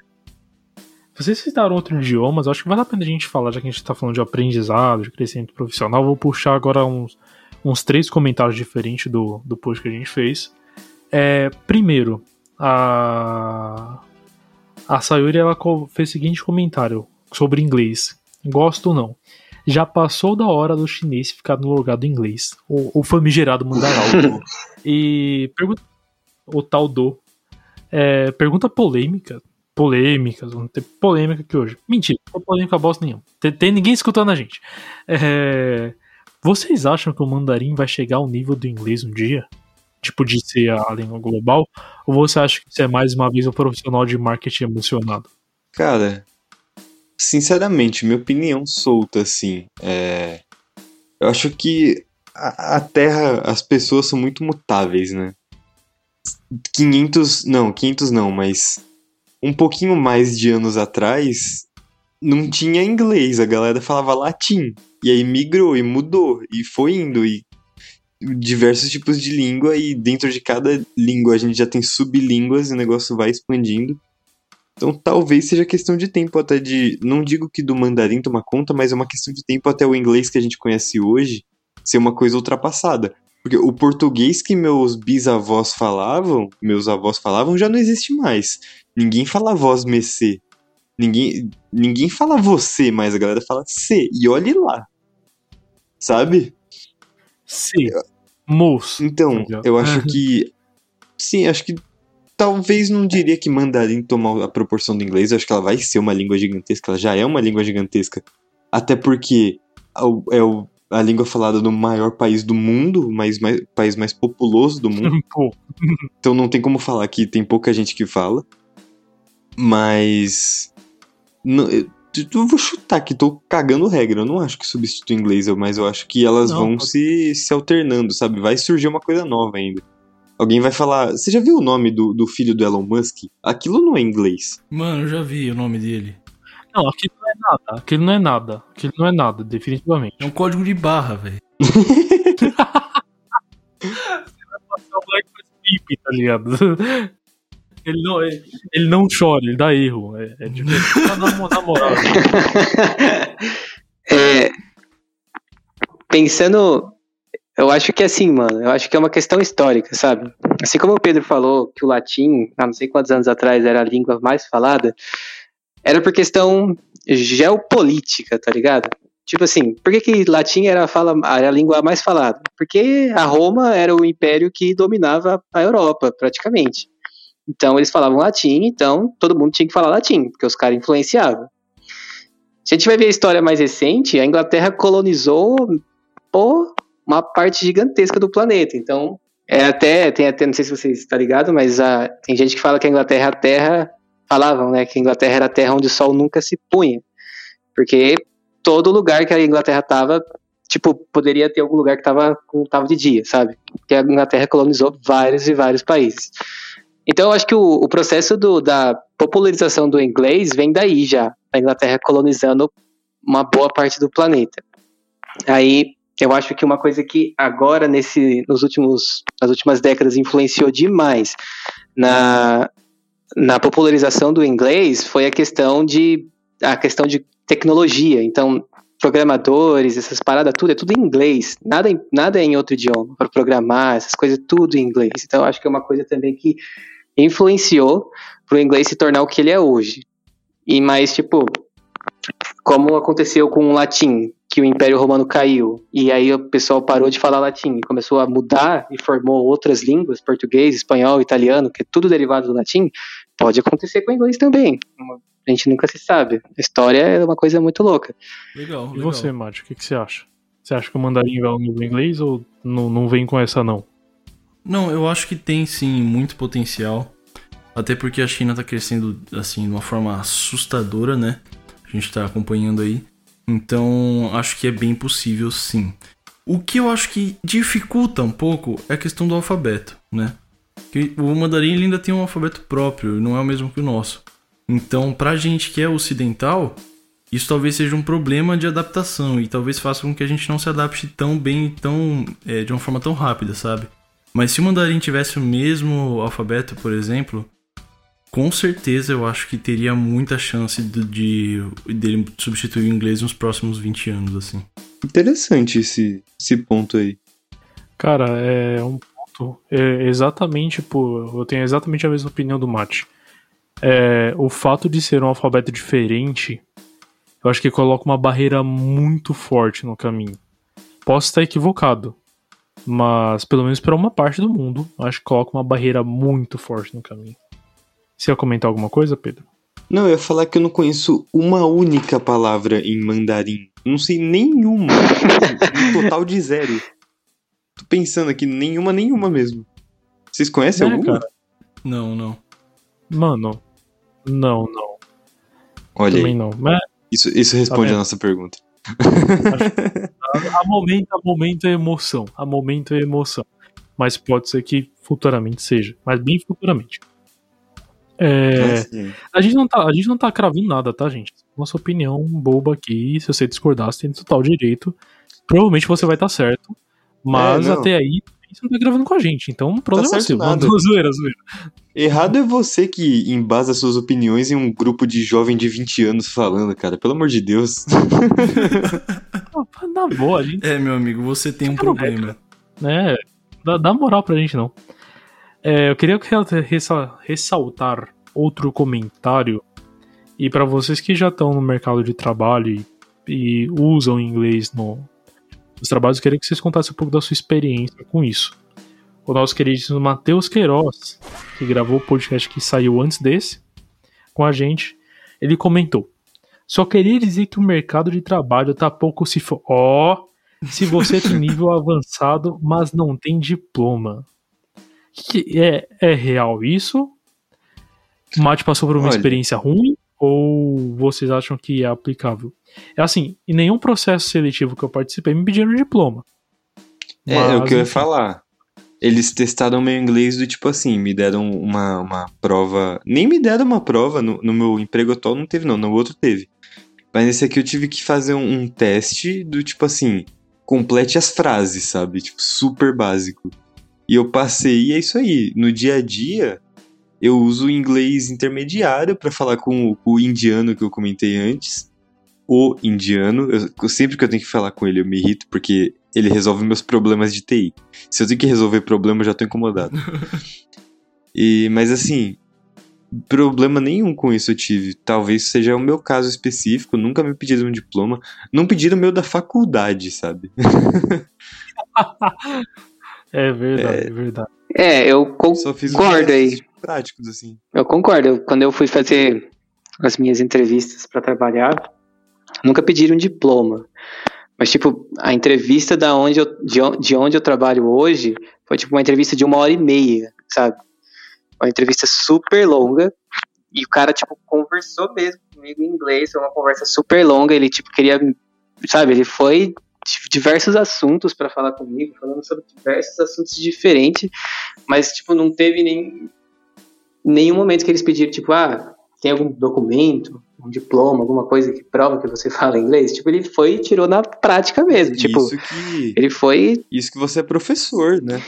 Speaker 1: vocês citaram outro idioma, mas eu acho que vale a pena a gente falar, já que a gente tá falando de aprendizado, de crescimento profissional. Vou puxar agora uns, uns três comentários diferentes do, do post que a gente fez. É, primeiro, a, a Sayuri ela fez o seguinte comentário sobre inglês. Gosto ou não. Já passou da hora do chinês ficar no lugar do inglês. O, famigerado mandaral. e pergunta o tal do. É, pergunta polêmica. Polêmicas, vamos ter polêmica aqui hoje. Mentira, não tem polêmica bosta nenhuma. Tem, tem ninguém escutando a gente. É, vocês acham que o mandarim vai chegar ao nível do inglês um dia? Tipo, de ser a língua global? Ou você acha que isso é mais uma vez um profissional de marketing emocionado?
Speaker 2: Cara, sinceramente, minha opinião solta, assim, é... Eu acho que a, a Terra, as pessoas são muito mutáveis, né? 500, não, 500 não, mas um pouquinho mais de anos atrás, não tinha inglês, a galera falava latim. E aí migrou e mudou, e foi indo, e diversos tipos de língua, e dentro de cada língua a gente já tem sublínguas, e o negócio vai expandindo. Então talvez seja questão de tempo até de. Não digo que do mandarim toma conta, mas é uma questão de tempo até o inglês que a gente conhece hoje ser uma coisa ultrapassada. Porque o português que meus bisavós falavam, meus avós falavam, já não existe mais. Ninguém fala voz mecê. Ninguém, ninguém fala você, mas a galera fala C. E olhe lá. Sabe?
Speaker 1: Sim. Moço.
Speaker 2: Então, eu acho que. Sim, acho que. Talvez não diria que mandarim toma a proporção do inglês. Eu acho que ela vai ser uma língua gigantesca. Ela já é uma língua gigantesca. Até porque é o- a língua falada no maior país do mundo, mas mais, país mais populoso do mundo. Então não tem como falar que tem pouca gente que fala. Mas. não- eu, eu vou chutar que tô cagando regra. Eu não acho que substitui inglês, eu- mas eu acho que elas
Speaker 1: Não,
Speaker 2: vão
Speaker 1: pode-
Speaker 2: se, se alternando, sabe? Vai surgir uma coisa nova ainda. Alguém vai falar. Você já viu o nome do, do filho do Elon Musk? Aquilo não é inglês.
Speaker 3: Mano, eu já vi o nome dele.
Speaker 1: não, aquilo não é nada. Aquilo não é nada. Aquilo não é nada, definitivamente.
Speaker 3: É um código de barra, velho.
Speaker 1: É o Black Pipe, tá ligado? Ele não, ele, ele não chora, ele dá erro. É, é na, na moral.
Speaker 5: É, pensando Eu acho que é assim, mano. Eu acho que é uma questão histórica, sabe? Assim como o Pedro falou que o latim, há não sei quantos anos atrás, era a língua mais falada, era por questão geopolítica, tá ligado? Tipo assim, por que, que latim era a, fala, era a língua mais falada? Porque a Roma era o império que dominava a Europa, praticamente. Então eles falavam latim, então todo mundo tinha que falar latim, porque os caras influenciavam. Se a gente vai ver a história mais recente, a Inglaterra colonizou pô, uma parte gigantesca do planeta. Então, é até, tem até, não sei se vocês estão ligados, mas a, tem gente que fala que a Inglaterra é a terra, falavam, né, que a Inglaterra era a terra onde o sol nunca se punha. Porque todo lugar que a Inglaterra tava, tipo, poderia ter algum lugar que tava, tava de dia, sabe? Porque a Inglaterra colonizou vários e vários países. Então, eu acho que o, o processo do, da popularização do inglês vem daí já, a Inglaterra colonizando uma boa parte do planeta. Aí, eu acho que uma coisa que agora, nesse, nos últimos, nas últimas décadas, influenciou demais na, na popularização do inglês foi a questão de a questão de tecnologia. Então, programadores, essas paradas, tudo é tudo em inglês. Nada, em, nada é em outro idioma. Para programar, essas coisas, tudo em inglês. Então, acho que é uma coisa também que influenciou para o inglês se tornar o que ele é hoje. E mais, tipo, como aconteceu com o latim, que o Império Romano caiu, e aí o pessoal parou de falar latim e começou a mudar e formou outras línguas, português, espanhol, italiano, que é tudo derivado do latim, pode acontecer com o inglês também. A gente nunca se sabe. A história é uma coisa muito louca.
Speaker 3: Legal, legal.
Speaker 1: E você, Márcio, o que, que você acha? Você acha que o mandarim vai no inglês ou não, não vem com essa, não?
Speaker 3: Não, eu acho que tem sim muito potencial. Até porque a China tá crescendo assim de uma forma assustadora, né? A gente tá acompanhando aí. Então, acho que é bem possível sim. O que eu acho que dificulta um pouco é a questão do alfabeto, né? Que o mandarim ainda tem um alfabeto próprio, não é o mesmo que o nosso. Então, pra gente que é ocidental, isso talvez seja um problema de adaptação e talvez faça com que a gente não se adapte tão bem, tão é, de uma forma tão rápida, sabe? Mas se o mandarim tivesse o mesmo alfabeto, por exemplo, com certeza eu acho que teria muita chance de, de dele substituir o inglês nos próximos 20 anos, assim.
Speaker 2: Interessante esse, esse ponto aí.
Speaker 1: Cara, é um ponto. É exatamente por. Eu tenho exatamente a mesma opinião do Mate. É, o fato de ser um alfabeto diferente, eu acho que coloca uma barreira muito forte no caminho. Posso estar equivocado, mas pelo menos para uma parte do mundo, acho que coloca uma barreira muito forte no caminho. Você ia comentar alguma coisa, Pedro?
Speaker 2: Não, eu ia falar que eu não conheço uma única palavra em mandarim. Não sei nenhuma. um total de zero. Tô pensando aqui, nenhuma, nenhuma mesmo. Vocês conhecem
Speaker 1: É,
Speaker 2: alguma?
Speaker 1: cara.
Speaker 3: Não, não.
Speaker 1: Mano, não, não.
Speaker 2: Olha
Speaker 1: também
Speaker 2: aí,
Speaker 1: não. Mas
Speaker 2: isso, isso responde
Speaker 1: vendo?
Speaker 2: a nossa pergunta.
Speaker 1: A, a momento, a momento é emoção. A momento é emoção. Mas pode ser que futuramente seja. Mas bem futuramente. É,
Speaker 2: Assim,
Speaker 1: a, gente não tá, a gente não tá cravando nada, tá, gente? Nossa opinião boba aqui. Se você discordar, você tem total direito. Provavelmente você vai estar certo. Mas
Speaker 2: É,
Speaker 1: até aí, você não tá gravando com a gente. Então o problema é
Speaker 2: certo
Speaker 1: seu.
Speaker 2: nada.
Speaker 1: Zoeira, zoeira.
Speaker 2: Errado é você que embasa suas opiniões em um grupo de jovem de 20 anos falando, cara. Pelo amor de Deus.
Speaker 1: Na boa, a gente
Speaker 3: É, meu amigo, você tem um problema.
Speaker 1: né? Dá, dá moral pra gente, não. É, eu queria re- ressa- ressaltar outro comentário. E pra vocês que já estão no mercado de trabalho e, e usam inglês no, nos trabalhos, eu queria que vocês contassem um pouco da sua experiência com isso. O nosso queridíssimo Matheus Queiroz, que gravou o podcast que saiu antes desse, com a gente, ele comentou. Só queria dizer que o mercado de trabalho tá pouco se for. Ó, se você tem nível avançado, mas não tem diploma. Que é, é real isso? O Mate passou por uma
Speaker 2: Olha.
Speaker 1: experiência ruim? Ou vocês acham que é aplicável? É assim, em nenhum processo seletivo que eu participei me pediram diploma.
Speaker 2: É, é o
Speaker 1: Mas,
Speaker 2: que eu ia falar. Eles testaram meu inglês do tipo assim, me deram uma, uma prova. Nem me deram uma prova, no, no meu emprego atual não teve, não, no outro teve. Mas nesse aqui eu tive que fazer um, um teste do tipo assim, complete as frases, sabe? Tipo, super básico. E eu passei e é isso aí. No dia a dia, eu uso o inglês intermediário pra falar com, o- com o indiano que eu comentei antes. O indiano. Eu- sempre que eu tenho que falar com ele, eu me irrito, porque Ele resolve meus problemas de TI. Se eu tenho que resolver problema, eu já tô incomodado. e, mas assim, problema nenhum com isso eu tive. Talvez seja o meu caso específico, nunca me pediram um diploma. Não pediram o meu da faculdade, sabe?
Speaker 1: é verdade, é, verdade.
Speaker 5: É, eu concordo aí.
Speaker 2: Práticos, assim.
Speaker 5: Eu concordo. Quando eu fui fazer as minhas entrevistas para trabalhar, nunca pediram diploma. Mas, tipo, a entrevista da onde eu, de, de onde eu trabalho hoje foi, tipo, uma entrevista de uma hora e meia, sabe? Uma entrevista super longa. E o cara, tipo, conversou mesmo comigo em inglês. Foi uma conversa super longa. Ele, tipo, queria, sabe? Ele foi diversos assuntos para falar comigo, falando sobre diversos assuntos diferentes, mas, tipo, não teve nem, nenhum momento que eles pediram, tipo, ah, tem algum documento, um diploma, alguma coisa que prova que você fala inglês? Tipo, ele foi e tirou na prática mesmo. Tipo,
Speaker 2: isso que,
Speaker 5: ele foi.
Speaker 2: Isso que você é professor, né?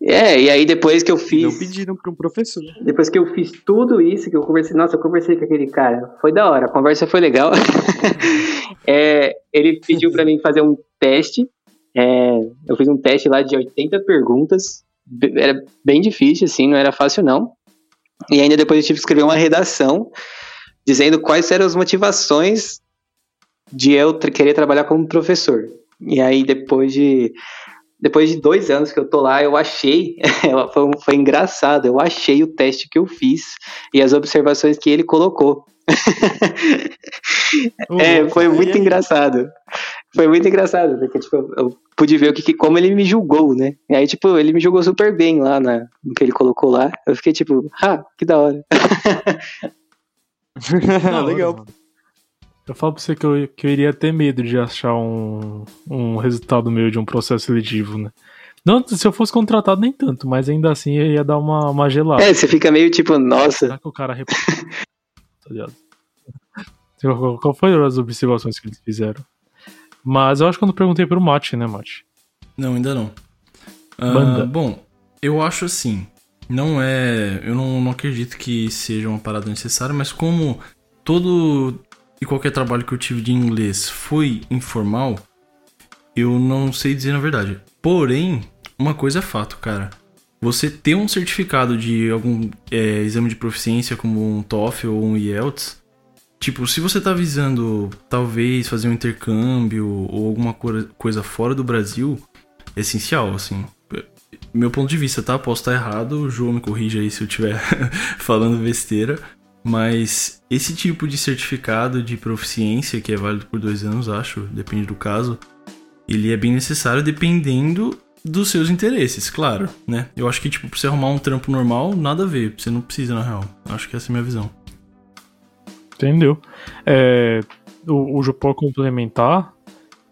Speaker 5: É, e aí depois que eu fiz.
Speaker 2: Não pediram para um professor.
Speaker 5: Depois que eu fiz tudo isso, que eu conversei. Nossa, eu conversei com aquele cara. Foi da hora, a conversa foi legal. é, ele pediu para mim fazer um teste. É, eu fiz um teste lá de 80 perguntas. Era bem difícil, assim, não era fácil não. E ainda depois eu tive que escrever uma redação dizendo quais eram as motivações de eu querer trabalhar como professor. E aí depois de depois de dois anos que eu tô lá, eu achei, foi, foi engraçado, eu achei o teste que eu fiz e as observações que ele colocou. é, foi muito engraçado. Foi muito engraçado, porque tipo, eu, pude ver o que, como ele me julgou, né? E aí, tipo, ele me julgou super bem lá na, no que ele colocou lá. Eu fiquei tipo, ah, que da hora.
Speaker 2: Não, legal.
Speaker 1: Eu falo pra você que eu, que eu iria ter medo de achar um, um resultado meu de um processo seletivo, né? Não, se eu fosse contratado, nem tanto, mas ainda assim eu ia dar uma, uma gelada.
Speaker 5: É, você fica meio tipo, nossa.
Speaker 1: Será que o cara. Rep... tá ligado? Qual foram as observações que eles fizeram? Mas eu acho que eu não perguntei pro Mate, né, Mate?
Speaker 3: Não, ainda não. Uh, bom, eu acho assim. Não é. Eu não, não acredito que seja uma parada necessária, mas como todo e qualquer trabalho que eu tive de inglês foi informal, eu não sei dizer na verdade. Porém, uma coisa é fato, cara. Você ter um certificado de algum é, exame de proficiência, como um TOEFL ou um IELTS, tipo, se você tá visando talvez fazer um intercâmbio ou alguma coisa fora do Brasil, é essencial, assim. Meu ponto de vista, tá? Posso estar errado, o João me corrija aí se eu estiver falando besteira. Mas esse tipo de certificado de proficiência, que é válido por dois anos, acho, depende do caso, ele é bem necessário dependendo dos seus interesses, claro, né? Eu acho que, tipo, pra você arrumar um trampo normal, nada a ver, você não precisa, na real. Acho que essa é a minha visão.
Speaker 1: Entendeu? É, o, o Ju pode complementar,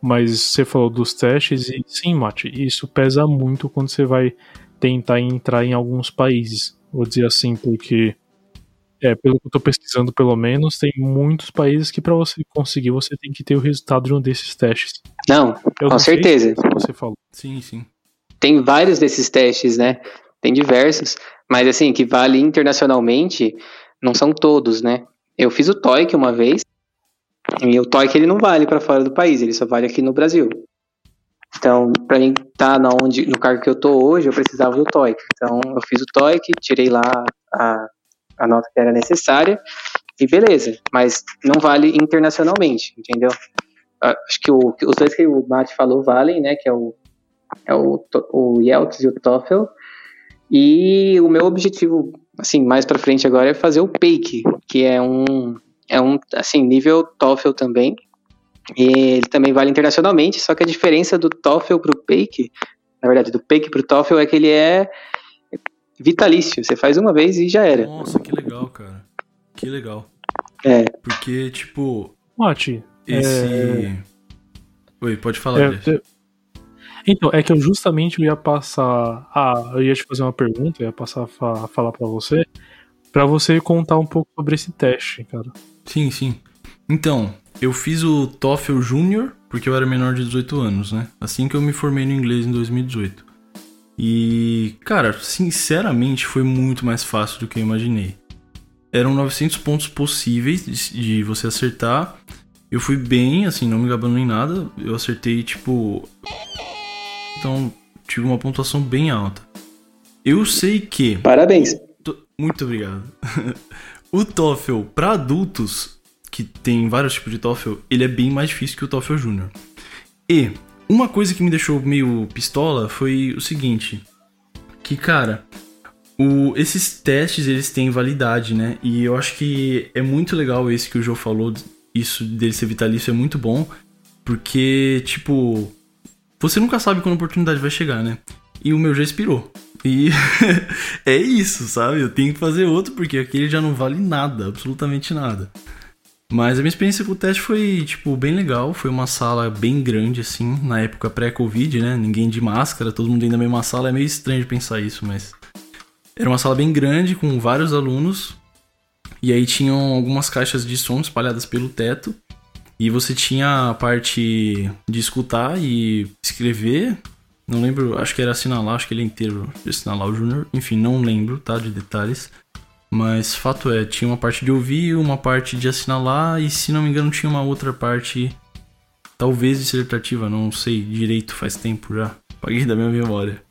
Speaker 1: mas você falou dos testes, e sim, Mate, isso pesa muito quando você vai tentar entrar em alguns países. Vou dizer assim, porque é, pelo que eu tô pesquisando, pelo menos, tem muitos países que para você conseguir, você tem que ter o resultado de um desses testes.
Speaker 5: Não, eu com não certeza.
Speaker 1: você falou.
Speaker 3: Sim, sim.
Speaker 5: Tem vários desses testes, né? Tem diversos, mas assim, que vale internacionalmente, não são todos, né? Eu fiz o TOEIC uma vez, e o TOEIC ele não vale para fora do país, ele só vale aqui no Brasil. Então, para mim estar tá onde, no cargo que eu tô hoje, eu precisava do TOEIC. Então, eu fiz o TOEIC, tirei lá a a nota que era necessária, e beleza, mas não vale internacionalmente, entendeu? Ah, acho que o, os dois que o Matt falou valem, né, que é o, é o, o Yeltsin e o TOEFL, e o meu objetivo, assim, mais para frente agora é fazer o PAIC, que é um, é um, assim, nível TOEFL também, e ele também vale internacionalmente, só que a diferença do TOEFL pro PAIC, na verdade, do PAIC pro TOEFL é que ele é vitalício. Você faz uma vez e já era.
Speaker 3: Nossa, que legal, cara. Que legal.
Speaker 5: É.
Speaker 3: Porque, tipo.
Speaker 1: Mate.
Speaker 3: Esse. É... Oi, pode falar, é...
Speaker 1: Então, é que eu justamente ia passar. Ah, eu ia te fazer uma pergunta, ia passar a falar para você, para você contar um pouco sobre esse teste, cara.
Speaker 3: Sim, sim. Então, eu fiz o TOEFL Júnior porque eu era menor de 18 anos, né? Assim que eu me formei no inglês em 2018. E, cara, sinceramente foi muito mais fácil do que eu imaginei. Eram 900 pontos possíveis de, de você acertar. Eu fui bem, assim, não me gabando em nada. Eu acertei, tipo. Então tive uma pontuação bem alta. Eu sei que.
Speaker 5: Parabéns.
Speaker 3: Muito obrigado. o TOEFL para adultos, que tem vários tipos de TOEFL, ele é bem mais difícil que o TOEFL Júnior. E uma coisa que me deixou meio pistola foi o seguinte, que cara, o, esses testes eles têm validade, né? E eu acho que é muito legal esse que o Joe falou, isso dele ser vitalício é muito bom, porque tipo, você nunca sabe quando a oportunidade vai chegar, né? E o meu já expirou. E é isso, sabe? Eu tenho que fazer outro porque aquele já não vale nada, absolutamente nada. Mas a minha experiência com o teste foi, tipo, bem legal. Foi uma sala bem grande, assim, na época pré-Covid, né? Ninguém de máscara, todo mundo dentro da mesma sala. É meio estranho pensar isso, mas. Era uma sala bem grande, com vários alunos. E aí tinham algumas caixas de som espalhadas pelo teto. E você tinha a parte de escutar e escrever. Não lembro, acho que era assinalar, acho que ele é inteiro assinalar o Júnior. Enfim, não lembro, tá? De detalhes. Mas fato é, tinha uma parte de ouvir, uma parte de assinalar e se não me engano tinha uma outra parte talvez dissertativa, não sei direito, faz tempo já. Paguei da minha memória.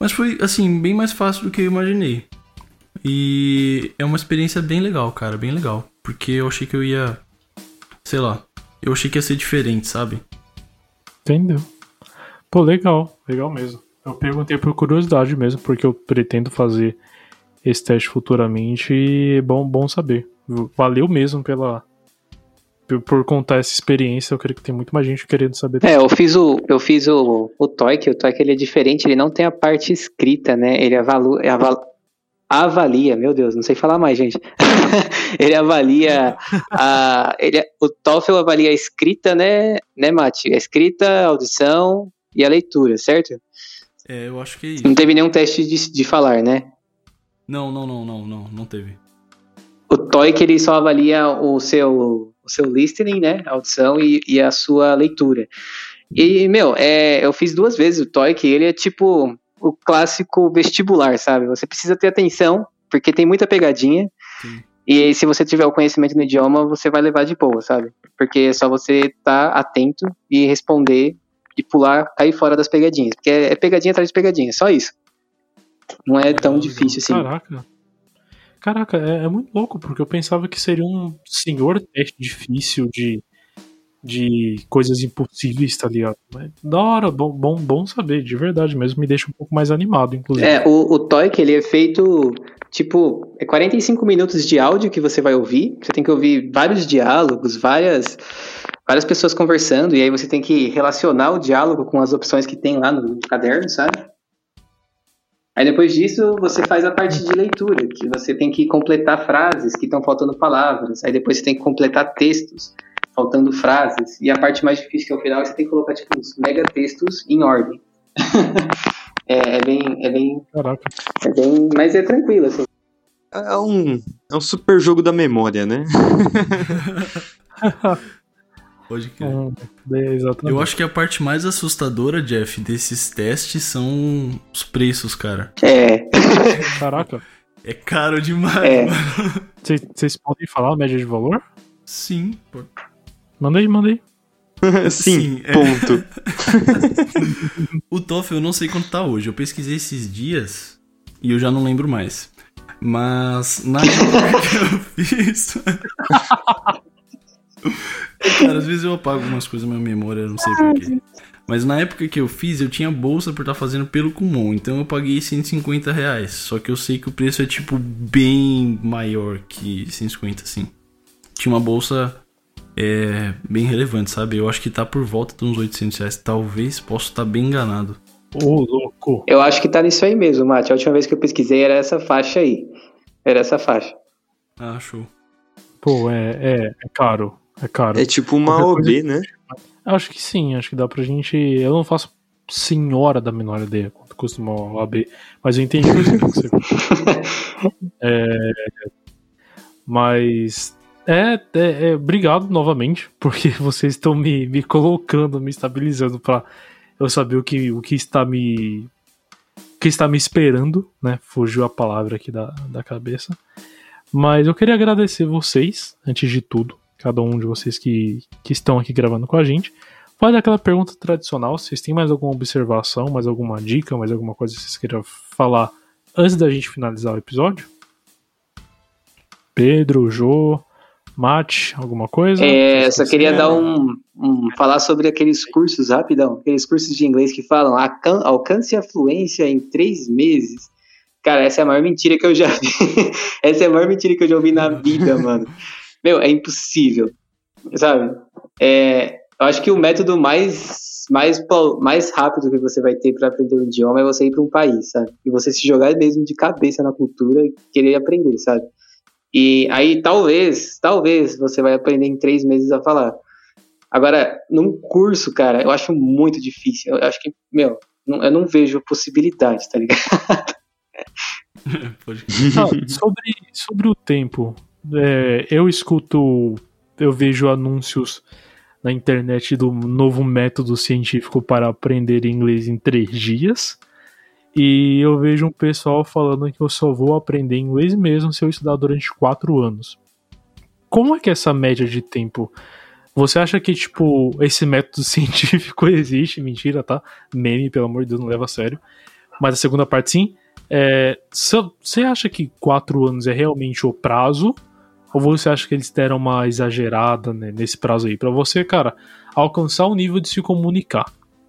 Speaker 3: Mas foi assim, bem mais fácil do que eu imaginei. E é uma experiência bem legal, cara, bem legal, porque eu achei que eu ia sei lá, eu achei que ia ser diferente, sabe?
Speaker 1: Entendeu? Pô, legal, legal mesmo. Eu perguntei por curiosidade mesmo, porque eu pretendo fazer esse teste futuramente e é bom, bom saber. Valeu mesmo pela por contar essa experiência, eu creio que tem muito mais gente querendo saber.
Speaker 5: É, eu fiz o eu fiz o, o TOEIC, o TOEIC ele é diferente, ele não tem a parte escrita, né? Ele avalu, aval, avalia, meu Deus, não sei falar mais, gente. ele avalia a ele, o TOEFL avalia a escrita, né, né, Mati? A escrita, a audição e a leitura, certo?
Speaker 3: É, eu acho que é isso.
Speaker 5: Não teve nenhum teste de, de falar, né?
Speaker 3: Não, não, não, não, não, não teve.
Speaker 5: O TOEIC ele só avalia o seu, o seu listening, né, a audição e, e a sua leitura. E, meu, é, eu fiz duas vezes o TOEIC, ele é tipo o clássico vestibular, sabe? Você precisa ter atenção, porque tem muita pegadinha. Sim. E se você tiver o conhecimento no idioma, você vai levar de boa, sabe? Porque é só você estar tá atento e responder e pular, cair fora das pegadinhas. Porque é, é pegadinha atrás de pegadinha, só isso. Não é tão difícil assim.
Speaker 1: Caraca. Caraca, é, é, muito louco, porque eu pensava que seria um senhor teste difícil de, de coisas impossíveis, tá ligado? Mas, da hora, bom, bom, bom saber, de verdade mesmo, me deixa um pouco mais animado, inclusive.
Speaker 5: É, o, o TOEIC, ele é feito, tipo, é 45 minutos de áudio que você vai ouvir, você tem que ouvir vários diálogos, várias, várias pessoas conversando, e aí você tem que relacionar o diálogo com as opções que tem lá no caderno, sabe? Aí depois disso você faz a parte de leitura, que você tem que completar frases que estão faltando palavras. Aí depois você tem que completar textos, faltando frases. E a parte mais difícil que é o final, você tem que colocar tipo uns mega textos em ordem. é, é, bem, é bem,
Speaker 1: Caraca.
Speaker 5: é bem, mas é tranquilo assim.
Speaker 2: É um, é um super jogo da memória, né?
Speaker 3: Pode crer.
Speaker 1: É, exatamente.
Speaker 3: Eu acho que a parte mais assustadora, Jeff, desses testes são os preços, cara.
Speaker 5: É.
Speaker 1: Caraca.
Speaker 3: É caro demais,
Speaker 5: É.
Speaker 1: Vocês podem falar a média de valor?
Speaker 3: Sim, pô.
Speaker 1: Manda aí, manda aí.
Speaker 2: Sim,
Speaker 3: Sim, é.
Speaker 2: ponto.
Speaker 3: O TOEFL eu não sei quanto tá hoje. Eu pesquisei esses dias e eu já não lembro mais. Mas na época que eu fiz. Cara, às vezes eu apago algumas coisas na minha memória, eu não sei porquê. Mas na época que eu fiz, eu tinha bolsa por estar fazendo pelo Kumon, então eu paguei 150 reais. Só que eu sei que o preço é tipo bem maior que 150, assim. Tinha uma bolsa é, bem relevante, sabe? Eu acho que tá por volta de uns 800 reais. Talvez, posso estar bem enganado.
Speaker 1: Ô, louco.
Speaker 5: Eu acho que tá nisso aí mesmo, Mate. A última vez que eu pesquisei era essa faixa aí. Era essa faixa.
Speaker 3: Ah, show.
Speaker 1: Pô, é, é, é caro. É caro.
Speaker 2: É tipo uma OB, né?
Speaker 1: Acho que sim, acho que dá pra gente. Eu não faço senhora da menor ideia quanto custa uma OAB, mas eu entendi o que você é, Mas. É, é, é, obrigado novamente, porque vocês estão me, me colocando, me estabilizando pra eu saber o que, o que está me. O que está me esperando, né? Fugiu a palavra aqui da, da cabeça. Mas eu queria agradecer vocês, antes de tudo, cada um de vocês que, que estão aqui gravando com a gente, pode aquela pergunta tradicional. Vocês têm mais alguma observação, mais alguma dica, mais alguma coisa que vocês queiram falar antes da gente finalizar o episódio? Pedro, Jô, Mate, alguma coisa?
Speaker 5: É, só queria dar um, um, falar sobre aqueles cursos rapidão, aqueles cursos de inglês que falam alcance a fluência em três meses. Cara, essa é a maior mentira que eu já vi. essa é a maior mentira que eu já ouvi na vida, mano. Meu, é impossível. Sabe? É, eu acho que o método mais, mais, mais rápido que você vai ter para aprender um idioma é você ir para um país, sabe? E você se jogar mesmo de cabeça na cultura e querer aprender, sabe? E aí talvez, talvez você vai aprender em três meses a falar. Agora, num curso, cara, eu acho muito difícil. Eu acho que, meu, eu não vejo possibilidade, tá ligado?
Speaker 1: não, sobre, sobre o tempo, é, eu escuto, eu vejo anúncios na internet do novo método científico para aprender inglês em três dias. E eu vejo um pessoal falando que eu só vou aprender inglês mesmo se eu estudar durante quatro anos. Como é que é essa média de tempo? Você acha que, tipo, esse método científico existe? Mentira, tá? Meme, pelo amor de Deus, não leva a sério. Mas a segunda parte, sim. É, você acha que quatro anos é realmente o prazo? Ou você acha que eles deram uma exagerada né, nesse prazo aí? Para você, cara, alcançar o nível de se comunicar,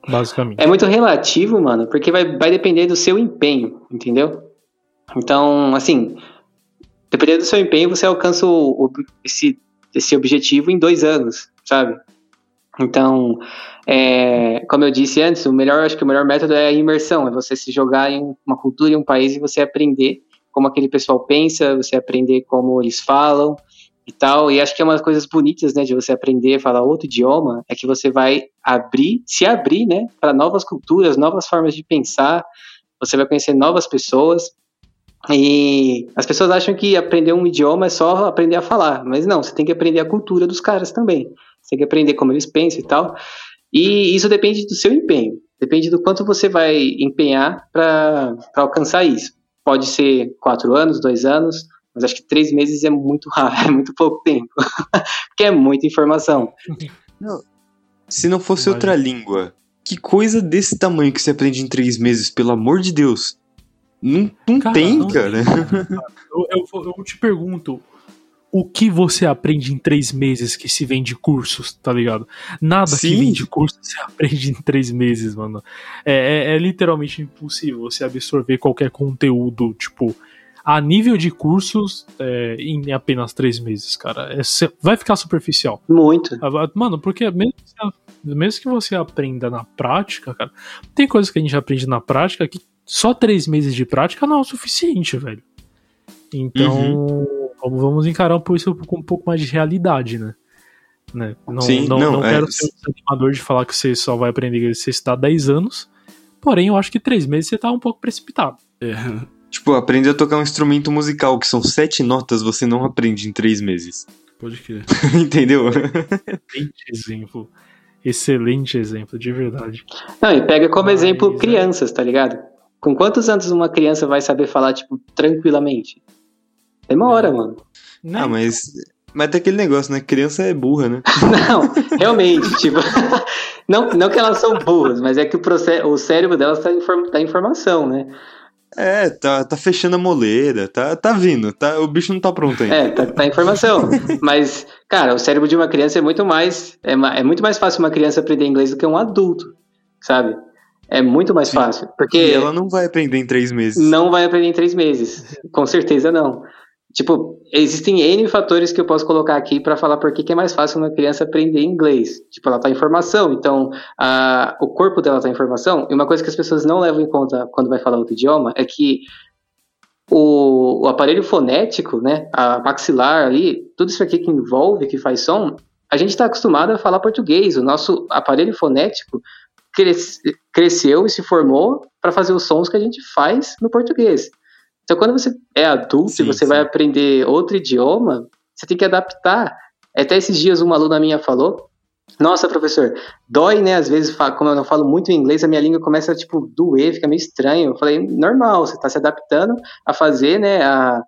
Speaker 1: basicamente.
Speaker 5: É muito relativo, mano, porque vai, vai depender do seu empenho, entendeu? Então, assim, dependendo do seu empenho, você alcança o, o, esse, esse objetivo em dois anos, sabe? Então, é, como eu disse antes, o melhor, acho que o melhor método é a imersão, é você se jogar em uma cultura, em um país e você aprender como aquele pessoal pensa, você aprender como eles falam e tal. E acho que é uma das coisas bonitas, né, de você aprender a falar outro idioma, é que você vai abrir, se abrir, né, para novas culturas, novas formas de pensar. Você vai conhecer novas pessoas. E as pessoas acham que aprender um idioma é só aprender a falar, mas não, você tem que aprender a cultura dos caras também. Você tem que aprender como eles pensam e tal. E isso depende do seu empenho, depende do quanto você vai empenhar para alcançar isso. Pode ser quatro anos, dois anos, mas acho que três meses é muito raro, é muito pouco tempo. Porque é muita informação.
Speaker 2: Não, se não fosse outra língua, que coisa desse tamanho que você aprende em três meses, pelo amor de Deus? Não, não cara, tem, não cara.
Speaker 1: Eu, eu, eu, te pergunto, o que você aprende em três meses que se vende cursos, tá ligado? Nada Sim. que vende cursos você aprende em três meses, mano. É, é, é, literalmente impossível você absorver qualquer conteúdo, tipo, a nível de cursos é, em apenas três meses, cara. É, vai ficar superficial.
Speaker 5: Muito.
Speaker 1: Ah, mano, porque mesmo que, você, mesmo que você aprenda na prática, cara, tem coisas que a gente aprende na prática que só três meses de prática não é o suficiente, velho. Então. Uhum vamos encarar isso com um pouco mais de realidade, né? né? Não, Sim, não, não, não quero é... ser um animador de falar que você só vai aprender se você está 10 anos, porém eu acho que 3 meses você está um pouco precipitado.
Speaker 2: É. Tipo, aprender a tocar um instrumento musical, que são sete notas, você não aprende em 3 meses.
Speaker 3: Pode crer.
Speaker 2: Entendeu?
Speaker 1: Excelente exemplo. Excelente exemplo, de verdade.
Speaker 5: Não, e pega como Mas, exemplo é. crianças, tá ligado? Com quantos anos uma criança vai saber falar, tipo, tranquilamente? Demora, é. mano.
Speaker 2: Ah, mas. Mas tem aquele negócio, né? Criança é burra, né?
Speaker 5: não, realmente, tipo. não, não que elas são burras, mas é que o, processo, o cérebro delas tá em, tá em informação, né?
Speaker 2: É, tá, tá fechando a moleira, tá, tá vindo, tá, o bicho não tá pronto ainda.
Speaker 5: É, tá, tá em informação. mas, cara, o cérebro de uma criança é muito mais. É, é muito mais fácil uma criança aprender inglês do que um adulto, sabe? É muito mais Sim. fácil. Porque. E
Speaker 2: ela não vai aprender em três meses.
Speaker 5: Não vai aprender em três meses. Com certeza não. Tipo, existem N fatores que eu posso colocar aqui para falar por que é mais fácil uma criança aprender inglês. Tipo, ela tá em formação, então a, o corpo dela tá em formação. E uma coisa que as pessoas não levam em conta quando vai falar outro idioma é que o, o aparelho fonético, né, a maxilar ali, tudo isso aqui que envolve, que faz som, a gente está acostumado a falar português. O nosso aparelho fonético cres, cresceu e se formou para fazer os sons que a gente faz no português. Então, quando você é adulto sim, e você sim. vai aprender outro idioma, você tem que adaptar. Até esses dias uma aluna minha falou, nossa, professor, dói, né? Às vezes, como eu não falo muito inglês, a minha língua começa, tipo, doer, fica meio estranho. Eu falei, normal, você está se adaptando a fazer, né, a,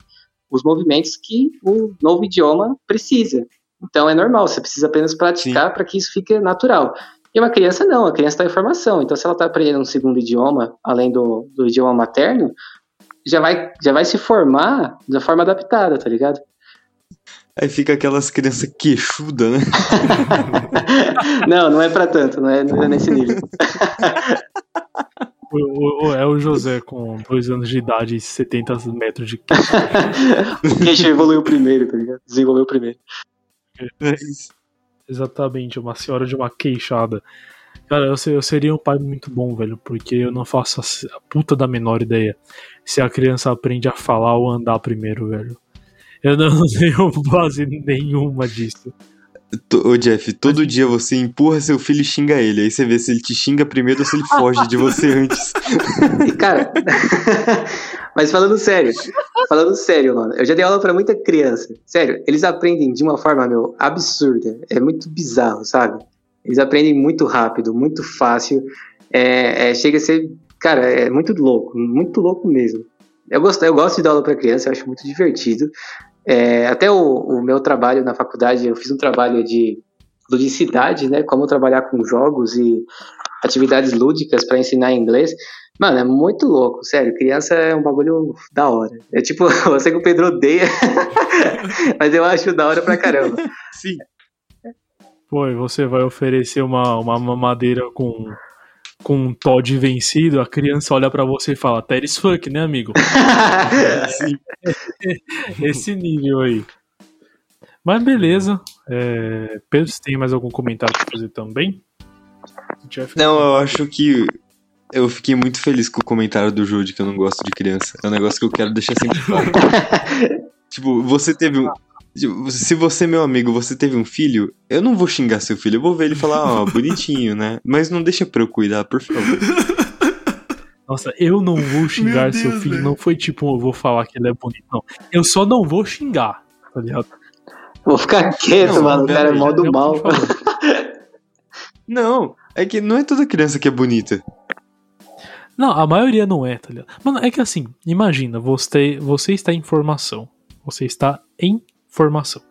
Speaker 5: os movimentos que o novo idioma precisa. Então, é normal, você precisa apenas praticar para que isso fique natural. E uma criança não, a criança está em formação. Então, se ela está aprendendo um segundo idioma, além do, do idioma materno, já vai, já vai se formar da forma adaptada, tá ligado?
Speaker 2: Aí fica aquelas crianças queixudas, né?
Speaker 5: não, não é pra tanto, não é, não é nesse nível.
Speaker 1: O, o, é o José com dois anos de idade e 70 metros de queixo.
Speaker 5: o queixo evoluiu primeiro, tá ligado? Desenvolveu primeiro.
Speaker 2: É.
Speaker 1: Exatamente, uma senhora de uma queixada. Cara, eu, eu seria um pai muito bom, velho, porque eu não faço a, a puta da menor ideia se a criança aprende a falar ou andar primeiro, velho. Eu não tenho base nenhuma disso.
Speaker 2: Ô Jeff, todo dia você empurra seu filho e xinga ele. Aí você vê se ele te xinga primeiro ou se ele foge de você antes.
Speaker 5: Cara, mas falando sério, falando sério, mano, eu já dei aula pra muita criança. Sério, eles aprendem de uma forma, meu, absurda. É muito bizarro, sabe? Eles aprendem muito rápido, muito fácil. É, é, chega a ser, cara, é muito louco, muito louco mesmo. Eu gosto, eu gosto de dar aula para criança, eu acho muito divertido. É, até o, o, meu trabalho na faculdade, eu fiz um trabalho de ludicidade, né? Como trabalhar com jogos e atividades lúdicas para ensinar inglês. Mano, é muito louco, sério. Criança é um bagulho da hora. É tipo, eu sei que o Pedro odeia, mas eu acho da hora pra caramba.
Speaker 2: Sim.
Speaker 1: Pô, e você vai oferecer uma, uma mamadeira com, com um Todd vencido, a criança olha para você e fala, Teres fuck, né, amigo?
Speaker 2: Sim.
Speaker 1: Esse nível aí. Mas beleza. É, Pedro, você tem mais algum comentário pra fazer também?
Speaker 2: Não, eu acho que eu fiquei muito feliz com o comentário do Jude que eu não gosto de criança. É um negócio que eu quero deixar sempre claro. tipo, você teve um, se você, meu amigo, você teve um filho, eu não vou xingar seu filho, eu vou ver ele falar, ó, oh, bonitinho, né? Mas não deixa pra eu cuidar, por favor.
Speaker 1: Nossa, eu não vou xingar Deus, seu filho, não foi tipo, eu vou falar que ele é bonito, não. Eu só não vou xingar, tá ligado?
Speaker 5: Vou ficar quieto, não, mano, o cara é modo mal.
Speaker 2: Não, é que não é toda criança que é bonita.
Speaker 1: Não, a maioria não é, tá ligado? Mano, é que assim, imagina, você, você está em formação. Você está em formação.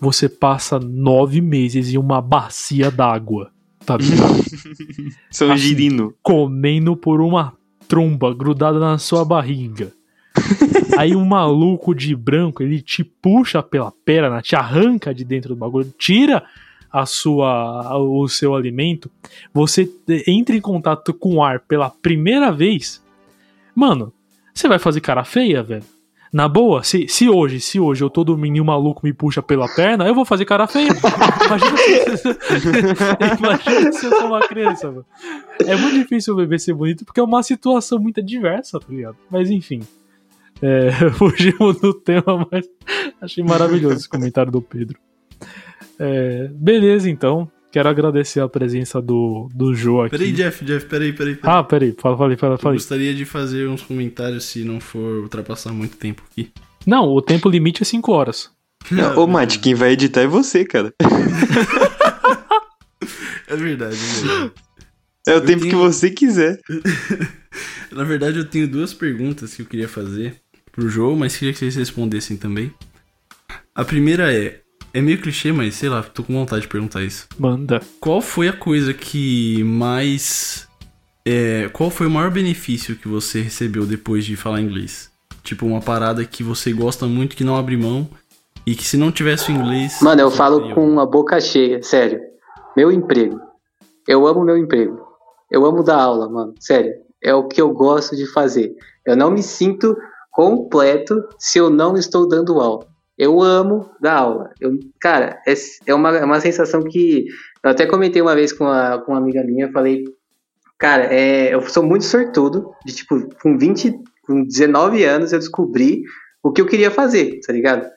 Speaker 1: Você passa nove meses em uma bacia d'água, tá ligado?
Speaker 2: São assim, girino.
Speaker 1: Comendo por uma tromba grudada na sua barriga. Aí um maluco de branco, ele te puxa pela perna, te arranca de dentro do bagulho, tira a sua o seu alimento, você entra em contato com o ar pela primeira vez. Mano, você vai fazer cara feia, velho? Na boa, se, se hoje, se hoje eu tô dormindo e o maluco me puxa pela perna, eu vou fazer cara feia. Imagina se, imagina se eu sou uma criança, mano. É muito difícil o bebê ser bonito porque é uma situação muito diversa, tá ligado? Mas enfim. É, fugimos do tema, mas achei maravilhoso esse comentário do Pedro. É, beleza, então. Quero agradecer a presença do, do Joe aqui.
Speaker 3: Peraí, Jeff, Jeff, peraí, peraí. peraí.
Speaker 1: Ah, peraí, fala, falei, fala, falei.
Speaker 3: Eu gostaria de fazer uns comentários se não for ultrapassar muito tempo aqui.
Speaker 1: Não, o tempo limite é 5 horas.
Speaker 2: Não, ô, Mate, quem vai editar é você, cara.
Speaker 3: é verdade, é verdade.
Speaker 2: É o eu tempo tenho... que você quiser.
Speaker 3: Na verdade, eu tenho duas perguntas que eu queria fazer pro Joe, mas queria que vocês respondessem também. A primeira é: é meio clichê, mas sei lá, tô com vontade de perguntar isso.
Speaker 1: Manda.
Speaker 3: Qual foi a coisa que mais. É, qual foi o maior benefício que você recebeu depois de falar inglês? Tipo, uma parada que você gosta muito, que não abre mão, e que se não tivesse o inglês.
Speaker 5: Mano, eu falo com a boca cheia, sério. Meu emprego. Eu amo meu emprego. Eu amo dar aula, mano. Sério. É o que eu gosto de fazer. Eu não me sinto completo se eu não estou dando aula. Eu amo dar aula. Eu, cara, é, é, uma, é uma sensação que. Eu até comentei uma vez com, a, com uma amiga minha, falei, cara, é, eu sou muito sortudo, de tipo, com 20, com 19 anos eu descobri o que eu queria fazer, tá ligado?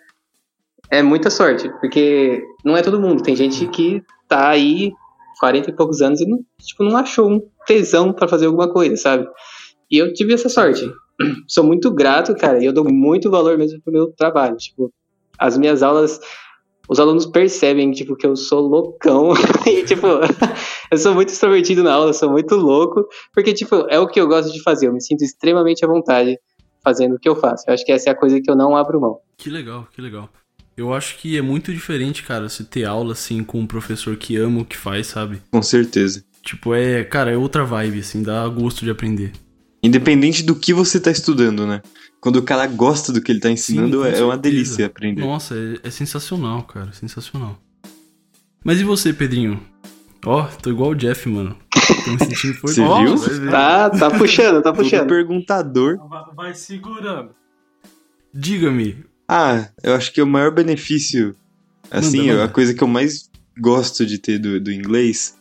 Speaker 5: É muita sorte, porque não é todo mundo. Tem gente que tá aí 40 e poucos anos e não, tipo, não achou um tesão para fazer alguma coisa, sabe? E eu tive essa sorte. Sou muito grato, cara, e eu dou muito valor mesmo pro meu trabalho. Tipo, as minhas aulas, os alunos percebem, tipo, que eu sou loucão. e, tipo, eu sou muito extrovertido na aula, sou muito louco, porque, tipo, é o que eu gosto de fazer. Eu me sinto extremamente à vontade fazendo o que eu faço. Eu acho que essa é a coisa que eu não abro mão.
Speaker 3: Que legal, que legal. Eu acho que é muito diferente, cara, você ter aula assim com um professor que ama o que faz, sabe?
Speaker 2: Com certeza.
Speaker 3: Tipo, é, cara, é outra vibe, assim, dá gosto de aprender.
Speaker 2: Independente do que você tá estudando, né? Quando o cara gosta do que ele tá ensinando,
Speaker 3: com
Speaker 2: é uma
Speaker 3: certeza.
Speaker 2: delícia aprender.
Speaker 3: Nossa, é, é sensacional, cara, sensacional. Mas e você, Pedrinho? Ó, tô igual o Jeff, mano. Tô me sentindo
Speaker 2: Você
Speaker 3: Ó,
Speaker 2: viu?
Speaker 5: Tá, tá puxando, tá
Speaker 2: Todo
Speaker 5: puxando.
Speaker 2: perguntador.
Speaker 1: Vai, vai segurando.
Speaker 3: Diga-me,
Speaker 2: Ah, eu acho que o maior benefício, assim,
Speaker 3: Manda, manda.
Speaker 2: a coisa que eu mais gosto de ter do, do inglês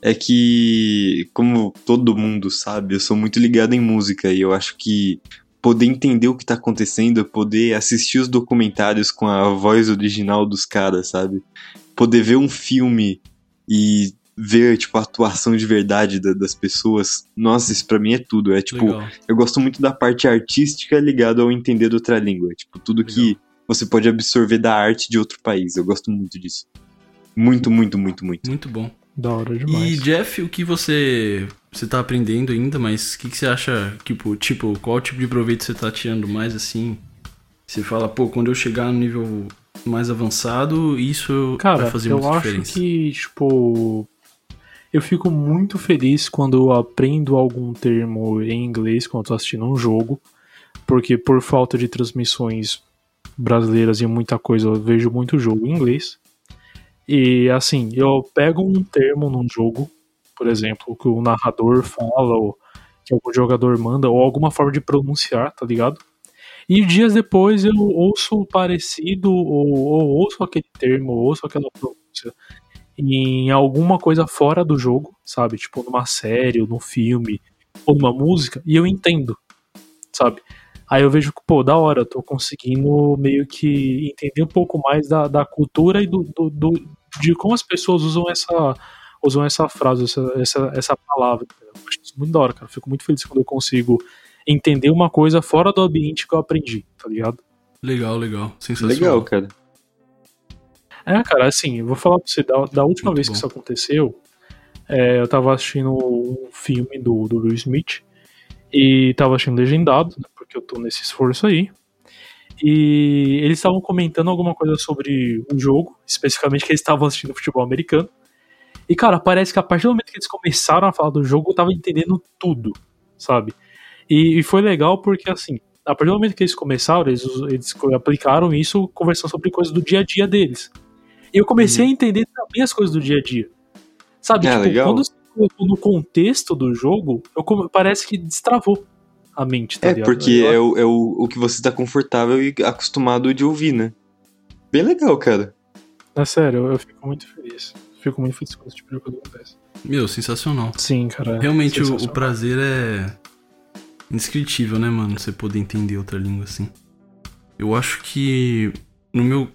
Speaker 2: é que, como todo mundo sabe, eu sou muito ligado em música e eu acho que poder entender o que tá acontecendo, poder assistir os documentários com a voz original dos caras, sabe? Poder ver um filme e ver, tipo, a atuação de verdade da- das pessoas. Nossa, isso pra mim é tudo. É tipo,
Speaker 3: legal.
Speaker 2: eu gosto muito da parte artística ligada ao entender de outra língua. Tipo, tudo que você pode absorver da arte de outro país. Eu gosto muito disso. Muito, muito, muito, muito.
Speaker 3: Muito bom.
Speaker 1: Da hora
Speaker 3: E
Speaker 1: demais.
Speaker 3: Jeff, o que você você tá aprendendo ainda, mas o que, que você acha, tipo, tipo, qual tipo de proveito você tá tirando mais assim? Você fala, pô, quando eu chegar no nível mais avançado, isso
Speaker 1: Cara,
Speaker 3: vai fazer
Speaker 1: eu
Speaker 3: muita
Speaker 1: acho
Speaker 3: diferença.
Speaker 1: que, tipo. Eu fico muito feliz quando eu aprendo algum termo em inglês quando eu tô assistindo um jogo. Porque por falta de transmissões brasileiras e muita coisa, eu vejo muito jogo em inglês. E assim, eu pego um termo num jogo, por exemplo, que o narrador fala, ou que algum jogador manda, ou alguma forma de pronunciar, tá ligado? E dias depois eu ouço parecido, ou, ou ouço aquele termo, ou ouço aquela pronúncia em alguma coisa fora do jogo, sabe? Tipo numa série, ou num filme, ou numa música, e eu entendo, sabe? Aí eu vejo que, pô, da hora, eu tô conseguindo meio que entender um pouco mais da, da cultura e do, do, do- de como as pessoas usam essa usam essa frase, essa, essa, essa palavra. Eu acho isso muito da hora, cara. Eu fico muito feliz quando eu consigo entender uma coisa fora do ambiente que eu aprendi, tá ligado?
Speaker 3: Legal, legal. Sensacional.
Speaker 2: Legal, cara.
Speaker 1: É, cara, assim, eu vou falar pra você, da, da última
Speaker 3: Muito
Speaker 1: vez
Speaker 3: bom.
Speaker 1: que isso aconteceu, é, eu tava assistindo um filme do, do Will Smith e tava assistindo legendado, né, porque eu tô nesse esforço aí. E eles estavam comentando alguma coisa sobre um jogo, especificamente que eles estavam assistindo futebol americano. E, cara, parece que a partir do momento que eles começaram a falar do jogo, eu tava entendendo tudo, sabe? E, e foi legal porque, assim, a partir do momento que eles começaram, eles, eles aplicaram isso conversando sobre coisas do dia a dia deles. E eu comecei a entender também as coisas do dia a dia. Sabe,
Speaker 2: Ah,
Speaker 1: tipo,
Speaker 2: legal.
Speaker 1: quando você colocou no contexto do jogo, eu parece que destravou a mente, tá
Speaker 2: É,
Speaker 1: ligado?
Speaker 2: porque é, o, é o, o que você tá confortável e acostumado de ouvir, né? Bem legal, cara.
Speaker 1: É sério, eu, eu fico muito feliz. Fico muito feliz esse tipo de coisa acontece.
Speaker 3: Meu, sensacional.
Speaker 1: Sim, cara.
Speaker 3: Realmente o, o prazer é indescritível, né, mano? Você poder entender outra língua assim. Eu acho que no meu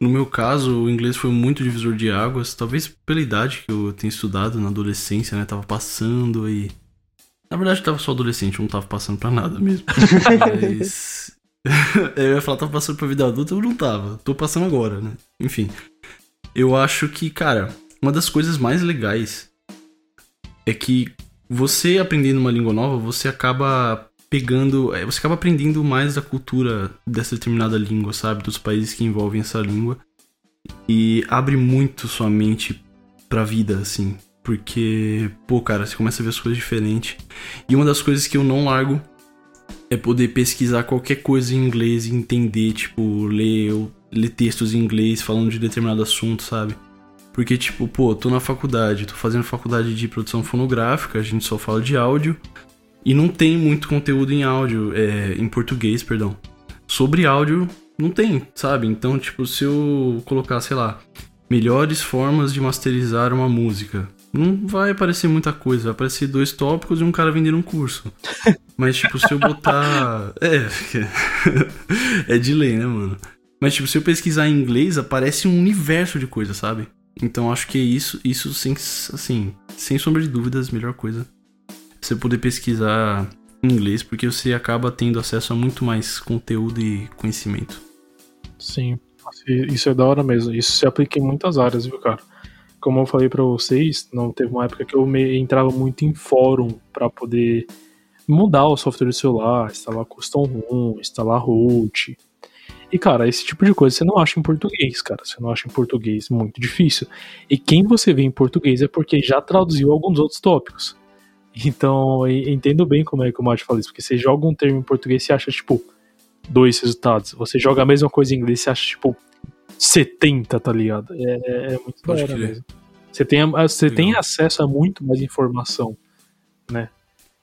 Speaker 3: no meu caso, o inglês foi muito divisor de águas, talvez pela idade que eu tenho estudado na adolescência, né? Tava passando e na verdade tava só adolescente, eu não tava passando pra nada mesmo. Mas eu ia falar tava passando pra vida adulta, eu não tava. Tô passando agora, né? Enfim. Eu acho que, cara, uma das coisas mais legais é que você aprendendo uma língua nova, você acaba pegando, é, você acaba aprendendo mais da cultura dessa determinada língua, sabe, dos países que envolvem essa língua e abre muito sua mente pra vida, assim, porque, pô, cara, você começa a ver as coisas diferentes. E uma das coisas que eu não largo é poder pesquisar qualquer coisa em inglês e entender, tipo, ler, ler textos em inglês falando de determinado assunto, sabe? Porque, tipo, pô, tô na faculdade, tô fazendo faculdade de produção fonográfica, a gente só fala de áudio. E não tem muito conteúdo em áudio, é, em português, perdão. Sobre áudio, não tem, sabe? Então, tipo, se eu colocar, sei lá, melhores formas de masterizar uma música, não vai aparecer muita coisa, vai aparecer dois tópicos e um cara vendendo um curso. Mas, tipo, se eu botar. É, é de lei, né, mano? Mas, tipo, se eu pesquisar em inglês, aparece um universo de coisa, sabe? Então, acho que isso, isso sem, assim, sem sombra de dúvidas, a melhor coisa. Você poder pesquisar em inglês, porque você acaba tendo acesso a muito mais conteúdo e conhecimento.
Speaker 1: Sim, isso é da hora mesmo. Isso se aplica em muitas áreas, viu, cara? Como eu falei pra vocês, não teve uma época que eu me, entrava muito em fórum pra poder mudar o software do celular, instalar custom ROM, instalar root. E, cara, esse tipo de coisa você não acha em português, cara. Você não acha em português muito difícil. E quem você vê em português é porque já traduziu alguns outros tópicos. Então, entendo bem como é que o Mate fala isso, porque você joga um termo em português e acha, tipo, dois resultados. Você joga a mesma coisa em inglês e acha, tipo, 70, tá ligado? É, é, é muito da hora mesmo. Você tem, você
Speaker 3: Legal.
Speaker 1: tem acesso a muito mais informação, né?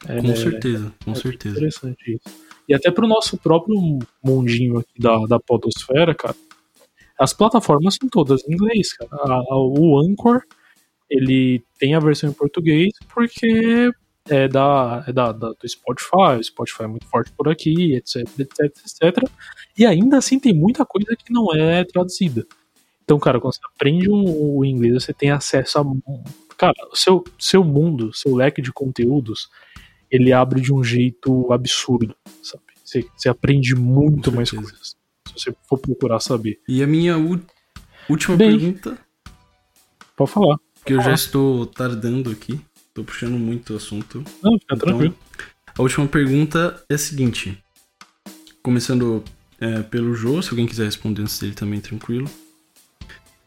Speaker 1: É,
Speaker 3: Com certeza, com
Speaker 1: é
Speaker 3: certeza.
Speaker 1: Interessante isso. E até pro nosso próprio mundinho aqui da, da podosfera, cara, as plataformas são todas em inglês, cara. A- a- o Anchor, ele tem a versão em português porque é da, é da, da- do Spotify, o Spotify é muito forte por aqui, etc, etc, etc. E ainda assim tem muita coisa que não é traduzida. Então, cara, quando você aprende o inglês, você tem acesso a. Cara, o seu, seu mundo, seu leque de conteúdos, ele abre de um jeito absurdo, sabe? Você, você aprende muito mais coisas. Se você for procurar saber.
Speaker 3: E a minha última
Speaker 1: Bem.
Speaker 3: pergunta,
Speaker 1: Pode falar.
Speaker 3: que eu já estou tardando aqui, tô puxando muito o assunto.
Speaker 1: Não, fica
Speaker 3: Então,
Speaker 1: tranquilo.
Speaker 3: a última pergunta é a seguinte. Começando é, pelo Jô, se alguém quiser responder antes dele também, tranquilo.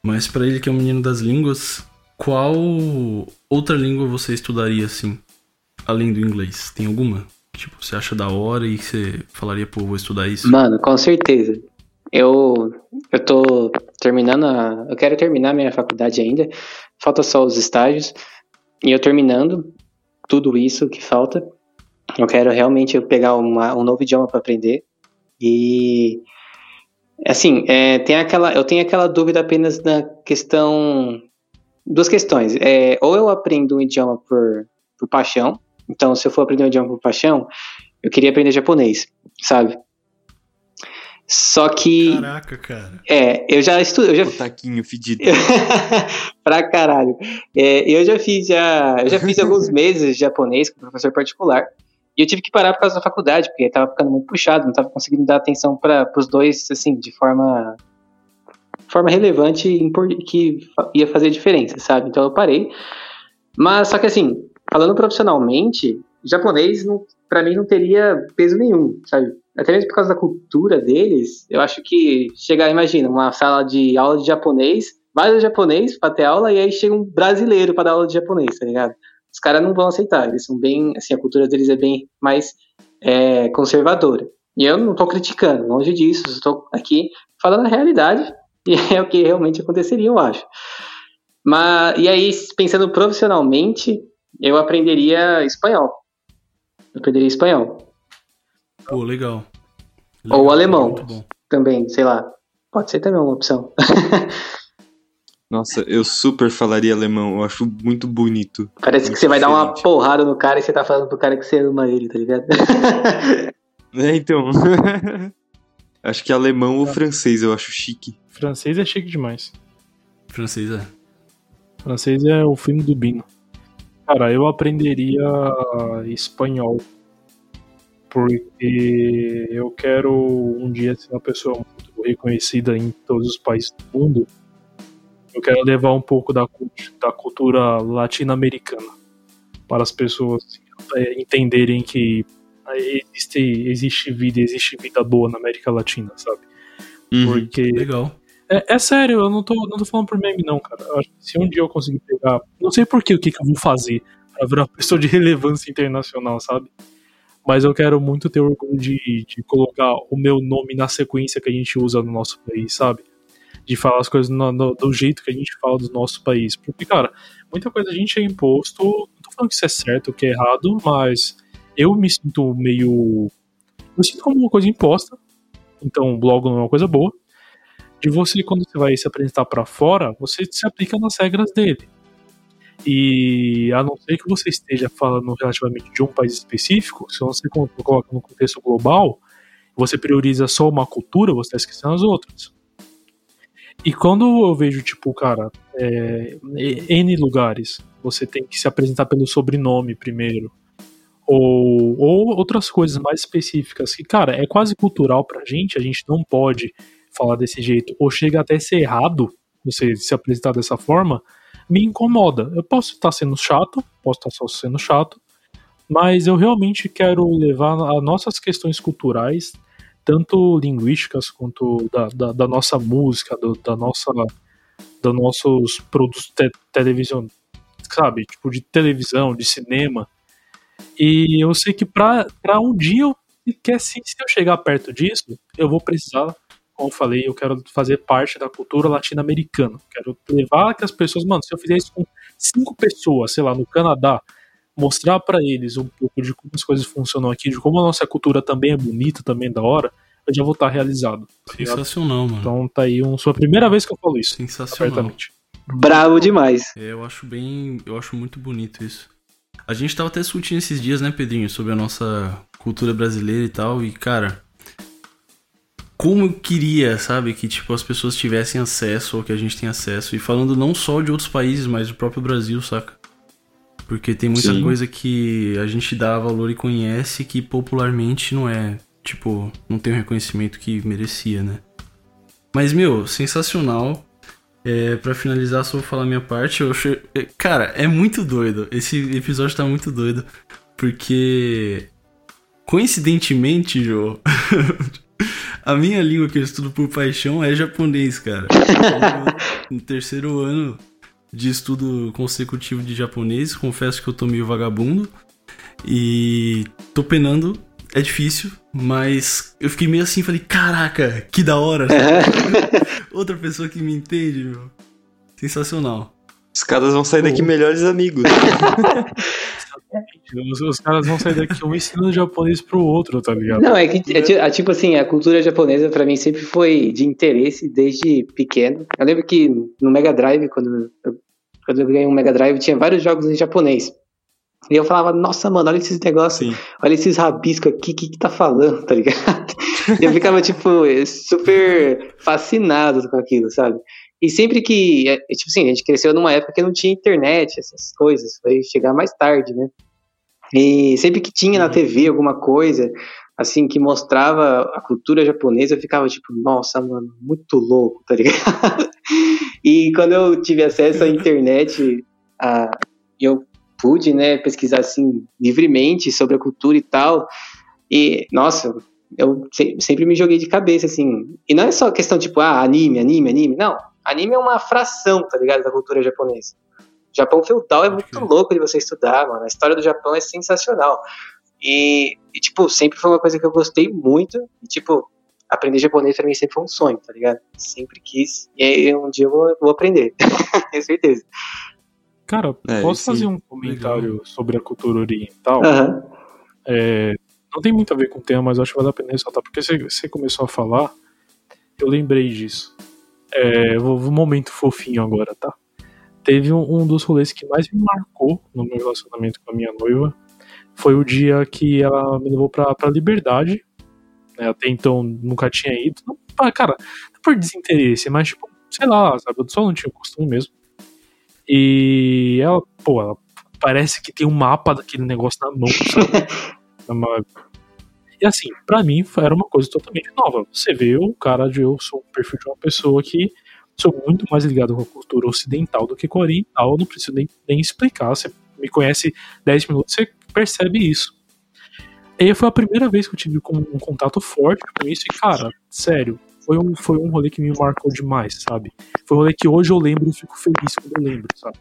Speaker 3: Mas pra ele que é um menino das línguas, qual outra língua você estudaria assim, além do inglês? Tem alguma? Tipo, você acha da hora e você falaria, pô, vou estudar isso?
Speaker 5: Mano, com certeza. Eu, eu tô terminando a. Eu quero terminar minha faculdade ainda. Falta só os estágios. E eu terminando tudo isso que falta, eu quero realmente pegar uma- um novo idioma para aprender. E. Assim, é, tem aquela, eu tenho aquela dúvida apenas na questão. Duas questões. É, ou eu aprendo um idioma por, por paixão. Então, se eu for aprender um idioma por paixão, eu queria aprender japonês, sabe? Só que.
Speaker 3: Caraca, cara.
Speaker 5: É, eu já estudei, eu já
Speaker 2: O taquinho fedido.
Speaker 5: pra caralho. É, eu já fiz já, eu já fiz alguns meses de japonês com professor particular. E eu tive que parar por causa da faculdade, porque tava ficando muito puxado, não tava conseguindo dar atenção para os dois assim, de forma forma relevante e que ia fazer diferença, sabe? Então eu parei. Mas só que assim, falando profissionalmente, japonês para mim não teria peso nenhum, sabe? Até mesmo por causa da cultura deles, eu acho que chegar, imagina, uma sala de aula de japonês, vários japonês para ter aula e aí chega um brasileiro para dar aula de japonês, tá ligado? Os caras não vão aceitar, eles são bem, assim, a cultura deles é bem mais é, conservadora. E eu não tô criticando, longe disso, estou aqui falando a realidade e é o que realmente aconteceria, eu acho. Mas, e aí, pensando profissionalmente, eu aprenderia espanhol. Eu aprenderia espanhol.
Speaker 3: Pô, legal.
Speaker 5: Ou
Speaker 3: Legal,
Speaker 5: alemão.
Speaker 3: Muito bom.
Speaker 5: Também, sei lá. Pode ser também uma opção.
Speaker 2: Nossa, eu super falaria alemão. Eu acho muito bonito.
Speaker 5: Parece que
Speaker 2: Muito
Speaker 5: você vai dar uma
Speaker 2: diferente.
Speaker 5: porrada no cara e você tá falando pro cara que você ama ele, tá ligado?
Speaker 2: É, então. acho que alemão ou francês eu acho chique.
Speaker 1: Francês é chique demais.
Speaker 3: Francês é.
Speaker 1: Francês é o filme do Bino. Cara, eu aprenderia espanhol. Porque eu quero um dia ser uma pessoa muito reconhecida em todos os países do mundo. Eu quero levar um pouco da, da cultura latino-americana para as pessoas entenderem que existe, existe vida, existe vida boa na América Latina, sabe?
Speaker 2: Uhum.
Speaker 1: Porque
Speaker 3: Legal.
Speaker 1: É, é sério, eu não tô, não tô falando por meme, não, cara. Eu acho que se um dia eu conseguir pegar. Não sei por quê, o que, que eu vou fazer pra virar uma pessoa de relevância internacional, sabe? Mas eu quero muito ter orgulho de, de colocar o meu nome na sequência que a gente usa no nosso país, sabe? De falar as coisas no- no- do jeito que a gente fala do nosso país. Porque, cara, muita coisa a gente é imposto. Não tô falando que isso é certo ou que é errado, mas eu me sinto meio. Eu sinto como uma coisa imposta. Então, logo não é uma coisa boa de você, quando você vai se apresentar pra fora, você se aplica nas regras dele. E a não ser que você esteja falando relativamente de um país específico, se você co- coloca no contexto global, você prioriza só uma cultura, você está esquecendo as outras. E quando eu vejo, tipo, cara, é, N lugares, você tem que se apresentar pelo sobrenome primeiro, ou, ou outras coisas mais específicas, que, cara, é quase cultural pra gente, a gente não pode falar desse jeito, ou chega até a ser errado você se apresentar dessa forma, me incomoda. Eu posso estar sendo chato, posso estar só sendo chato, mas eu realmente quero levar as nossas questões culturais tanto linguísticas quanto da, da, da nossa música, do, da nossa, dos nossos produtos te, televisão, sabe? Tipo, de televisão, de cinema. E eu sei que pra um dia eu quer sim, se eu chegar perto disso, eu vou precisar, como eu falei, eu quero fazer parte da cultura latino-americana. Quero levar que as pessoas, mano, se eu fizer isso com cinco pessoas, sei lá, no Canadá, mostrar para eles um pouco de como as coisas funcionam aqui, de como a nossa cultura também é bonita, também é da hora, eu já vou estar realizado.
Speaker 3: Tá Sensacional, mano.
Speaker 1: Então tá aí, um, sua primeira vez que eu falo isso.
Speaker 3: Sensacional.
Speaker 5: Bravo demais.
Speaker 3: É, eu acho bem, eu acho muito bonito isso. A gente tava até discutindo esses dias, né, Pedrinho, sobre a nossa cultura brasileira e tal, e cara, como eu queria, sabe, que tipo as pessoas tivessem acesso ao que a gente tem acesso, e falando não só de outros países, mas do próprio Brasil, saca? Porque tem muita Sim. coisa que a gente dá valor e conhece que popularmente não é, tipo, não tem o reconhecimento que merecia, né? Mas, meu, sensacional. É, para finalizar, só vou falar minha parte. Eu achei... É, cara, é muito doido. Esse episódio tá muito doido. Porque, coincidentemente, Jô, a minha língua que eu estudo por paixão é japonês, cara. no terceiro ano de estudo consecutivo de japonês. Confesso que eu tô meio vagabundo. E tô penando. É difícil, mas eu fiquei meio assim, falei, caraca, que da hora. Outra pessoa que me entende, meu. Sensacional.
Speaker 2: Os caras vão sair daqui melhores amigos.
Speaker 1: Os, os, caras vão sair daqui um ensinando japonês pro outro, tá ligado?
Speaker 5: Não, é que é, é, tipo assim, a cultura japonesa para mim sempre foi de interesse desde pequeno. Eu lembro que no Mega Drive, quando eu, quando eu ganhei um Mega Drive, tinha vários jogos em japonês. E eu falava, nossa, mano, olha esses negócios, Sim. olha esses rabiscos aqui, o que que tá falando, tá ligado? E eu ficava, tipo, super fascinado com aquilo, sabe? E sempre que, é, tipo assim, a gente cresceu numa época que não tinha internet, essas coisas, foi chegar mais tarde, né? E sempre que tinha na uhum. TV alguma coisa, assim, que mostrava a cultura japonesa, eu ficava tipo, nossa, mano, muito louco, tá ligado? e quando eu tive acesso à internet, a, eu pude, né, pesquisar, assim, livremente sobre a cultura e tal, e, nossa, eu sempre me joguei de cabeça, assim, e não é só questão, tipo, ah, anime, anime, anime, não, anime é uma fração, tá ligado, da cultura japonesa. Japão feudal é muito louco de você estudar, mano. A história do Japão é sensacional. E, e, tipo, sempre foi uma coisa que eu gostei muito. E, tipo, aprender japonês pra mim sempre foi um sonho, tá ligado? Sempre quis. E aí um dia eu vou, vou aprender. Tenho certeza.
Speaker 1: Cara, é, posso fazer um comentário Legal. sobre a cultura oriental?
Speaker 5: Uhum.
Speaker 1: É, não tem muito a ver com o tema, mas acho que vale a pena ressaltar, porque você, você começou a falar, eu lembrei disso. É, vou, um momento fofinho agora, tá? Teve um, um, dos rolês que mais me marcou no meu relacionamento com a minha noiva. Foi o dia que ela me levou pra, pra Liberdade. Né? Até então nunca tinha ido. Não, cara, não por desinteresse, mas tipo, sei lá, sabe? Eu só não tinha costume mesmo. E ela, pô, ela parece que tem um mapa daquele negócio na mão, sabe? E assim, para mim era uma coisa totalmente nova. Você vê o cara de eu sou um perfil de uma pessoa que sou muito mais ligado com a cultura ocidental do que com a oriental, não preciso nem, nem explicar. Você me conhece 10 minutos, você percebe isso. E foi a primeira vez que eu tive um contato forte com isso, e cara, sério, foi um, foi um rolê que me marcou demais, sabe? Foi um rolê que hoje eu lembro e fico feliz quando eu lembro, sabe?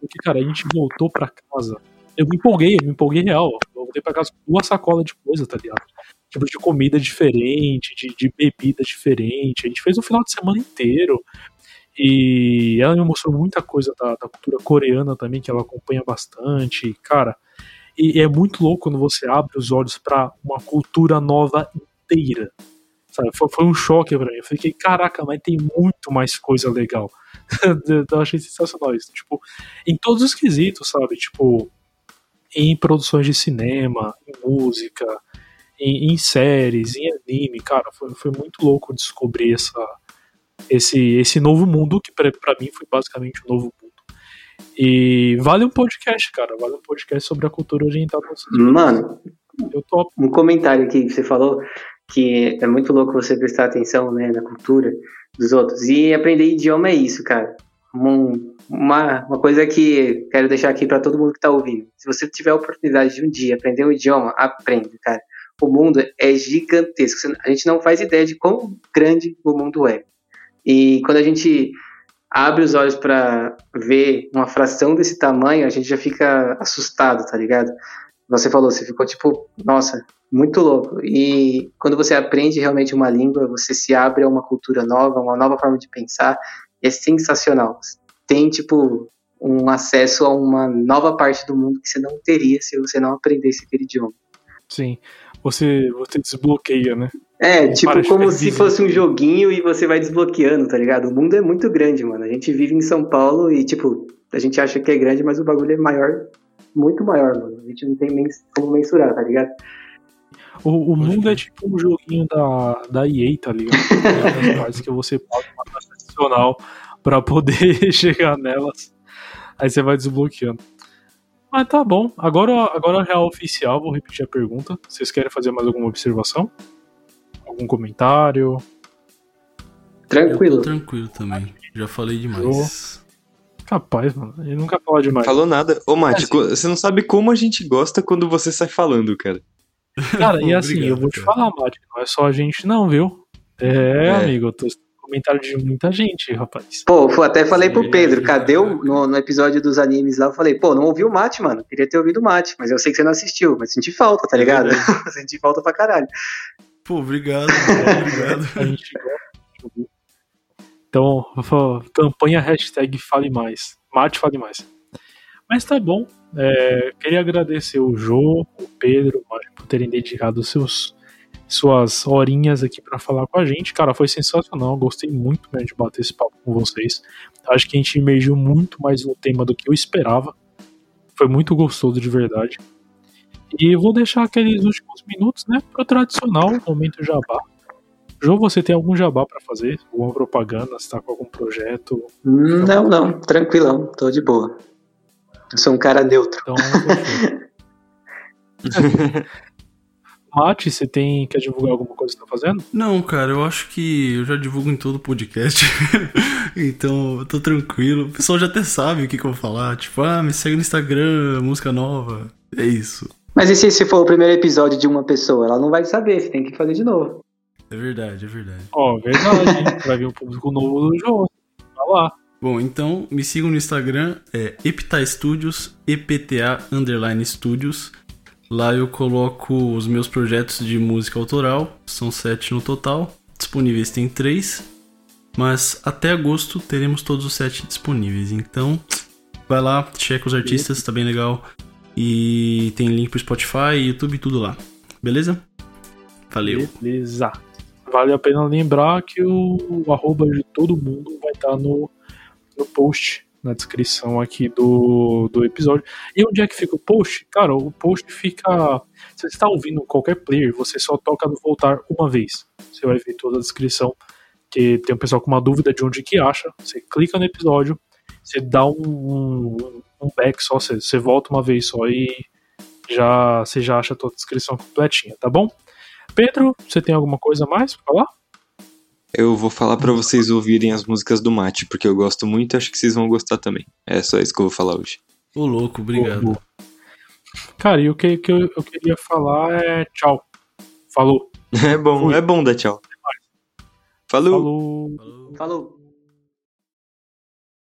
Speaker 1: Porque, cara, a gente voltou pra casa eu me empolguei, eu me empolguei real. Eu voltei pra casa com duas sacolas de coisa, tá ligado? Tipo, de comida diferente, de, de bebida diferente. A gente fez o final de semana inteiro. E ela me mostrou muita coisa da, da cultura coreana também, que ela acompanha bastante. Cara, e, é muito louco quando você abre os olhos para uma cultura nova inteira. Sabe? Foi, foi um choque pra mim. Eu fiquei, caraca, mas tem muito mais coisa legal. eu achei sensacional isso. Tipo, em todos os quesitos, sabe? Tipo, em produções de cinema, em música, em, em séries, em anime, cara, foi, foi muito louco descobrir essa, esse, esse novo mundo, que para mim foi basicamente um novo mundo. E vale um podcast, cara, vale um podcast sobre a cultura oriental.
Speaker 5: Mano, eu topo. um comentário aqui que você falou que é muito louco você prestar atenção né, na cultura dos outros. E aprender idioma é isso, cara. Um, uma, uma coisa que quero deixar aqui para todo mundo que está ouvindo. Se você tiver a oportunidade de um dia aprender um idioma, aprende, cara. o mundo é gigantesco. A gente não faz ideia de quão grande o mundo é. E quando a gente abre os olhos para ver uma fração desse tamanho, a gente já fica assustado, tá ligado? Você falou, você ficou tipo, nossa, muito louco. E quando você aprende realmente uma língua, você se abre a uma cultura nova, uma nova forma de pensar, é sensacional. Tem tipo um acesso a uma nova parte do mundo que você não teria se você não aprendesse aquele idioma.
Speaker 1: Sim. Você, você desbloqueia, né?
Speaker 5: É, tipo como se fosse um joguinho e você vai desbloqueando, tá ligado? O mundo é muito grande, mano. A gente vive em São Paulo e, tipo, a gente acha que é grande, mas o bagulho é maior, muito maior, mano. A gente não tem como mensurar, tá ligado?
Speaker 1: O, o mundo é tipo um joguinho da, da EA, tá ligado? As partes que você paga uma taxa adicional pra poder chegar nelas. Aí você vai desbloqueando. Mas tá bom. Agora, agora é oficial, vou repetir a pergunta. Vocês querem fazer mais alguma observação? Algum comentário?
Speaker 5: Tranquilo.
Speaker 3: Eu tô tranquilo também. Já falei demais.
Speaker 1: Capaz, mano. Ele nunca fala demais.
Speaker 2: Falou nada. Ô, Mate, é, você não sabe como a gente gosta quando você sai falando, cara.
Speaker 1: Cara, e assim, Obrigado, eu vou te cara. falar, Mate, não é só a gente não, viu? É, é. amigo, eu tô comentário de muita gente, rapaz.
Speaker 5: Pô, até falei pro Pedro, cadê o, no, no, episódio dos animes lá? Eu falei, pô, não ouvi o Mate, mano. Queria ter ouvido o Mate, mas eu sei que você não assistiu, mas senti falta, tá é ligado? senti falta pra caralho.
Speaker 3: Pô, obrigado, obrigado.
Speaker 1: a gente gosta. Então, campanha hashtag fale mais. Mate fale mais. Mas tá bom. É, queria agradecer o Jô, o Pedro, o Mário por terem dedicado seus suas horinhas aqui para falar com a gente. Cara, foi sensacional, gostei muito né, de bater esse papo com vocês. Acho que a gente emergiu muito mais no tema do que eu esperava. Foi muito gostoso de verdade. E vou deixar aqueles últimos minutos, né, pro tradicional momento jabá. Jô, você tem algum jabá para fazer? Alguma propaganda? Você tá com algum projeto?
Speaker 5: Não, não, tranquilão, tô de boa. Eu sou um cara neutro. Então,
Speaker 1: Mate, você tem quer divulgar alguma coisa que você tá fazendo?
Speaker 3: Não, cara, eu acho que eu já divulgo em todo o podcast. então, eu tô tranquilo. O pessoal já até sabe o que, que eu vou falar. Tipo, ah, me segue no Instagram, música nova. É isso.
Speaker 5: Mas e se esse for o primeiro episódio de uma pessoa? Ela não vai saber, você tem que fazer de novo.
Speaker 3: É verdade, é verdade.
Speaker 1: Ó, oh, verdade. vai vir um público novo do jogo. Vai lá.
Speaker 3: Bom, então me sigam no Instagram, é Epta Studios, EPTA Underline Studios. Lá eu coloco os meus projetos de música autoral, são sete no total. Disponíveis tem três, mas até agosto teremos todos os sete disponíveis. Então, vai lá, checa os artistas, tá bem legal. E tem link pro Spotify, YouTube, tudo lá. Beleza? Valeu.
Speaker 1: Beleza. Vale a pena lembrar que o, o arroba de todo mundo vai estar tá no, no post na descrição aqui do, do episódio. E onde é que fica o post? Cara, o post fica. Se você está ouvindo qualquer player, você só toca no voltar uma vez. Você vai ver toda a descrição. Que tem um pessoal com uma dúvida de onde que acha. Você clica no episódio, você dá um, um, back só, você, você volta uma vez só e já você já acha toda a descrição completinha, tá bom? Pedro, você tem alguma coisa mais para falar?
Speaker 2: Eu vou falar para vocês ouvirem as músicas do Mate, porque eu gosto muito e acho que vocês vão gostar também. É só isso que eu vou falar hoje.
Speaker 3: Ô, louco, obrigado.
Speaker 1: Cara, e o que, que eu, eu, queria falar é tchau. Falou.
Speaker 2: É bom, Fui. é bom dar tchau.
Speaker 1: Falou. Falou.
Speaker 5: Falou.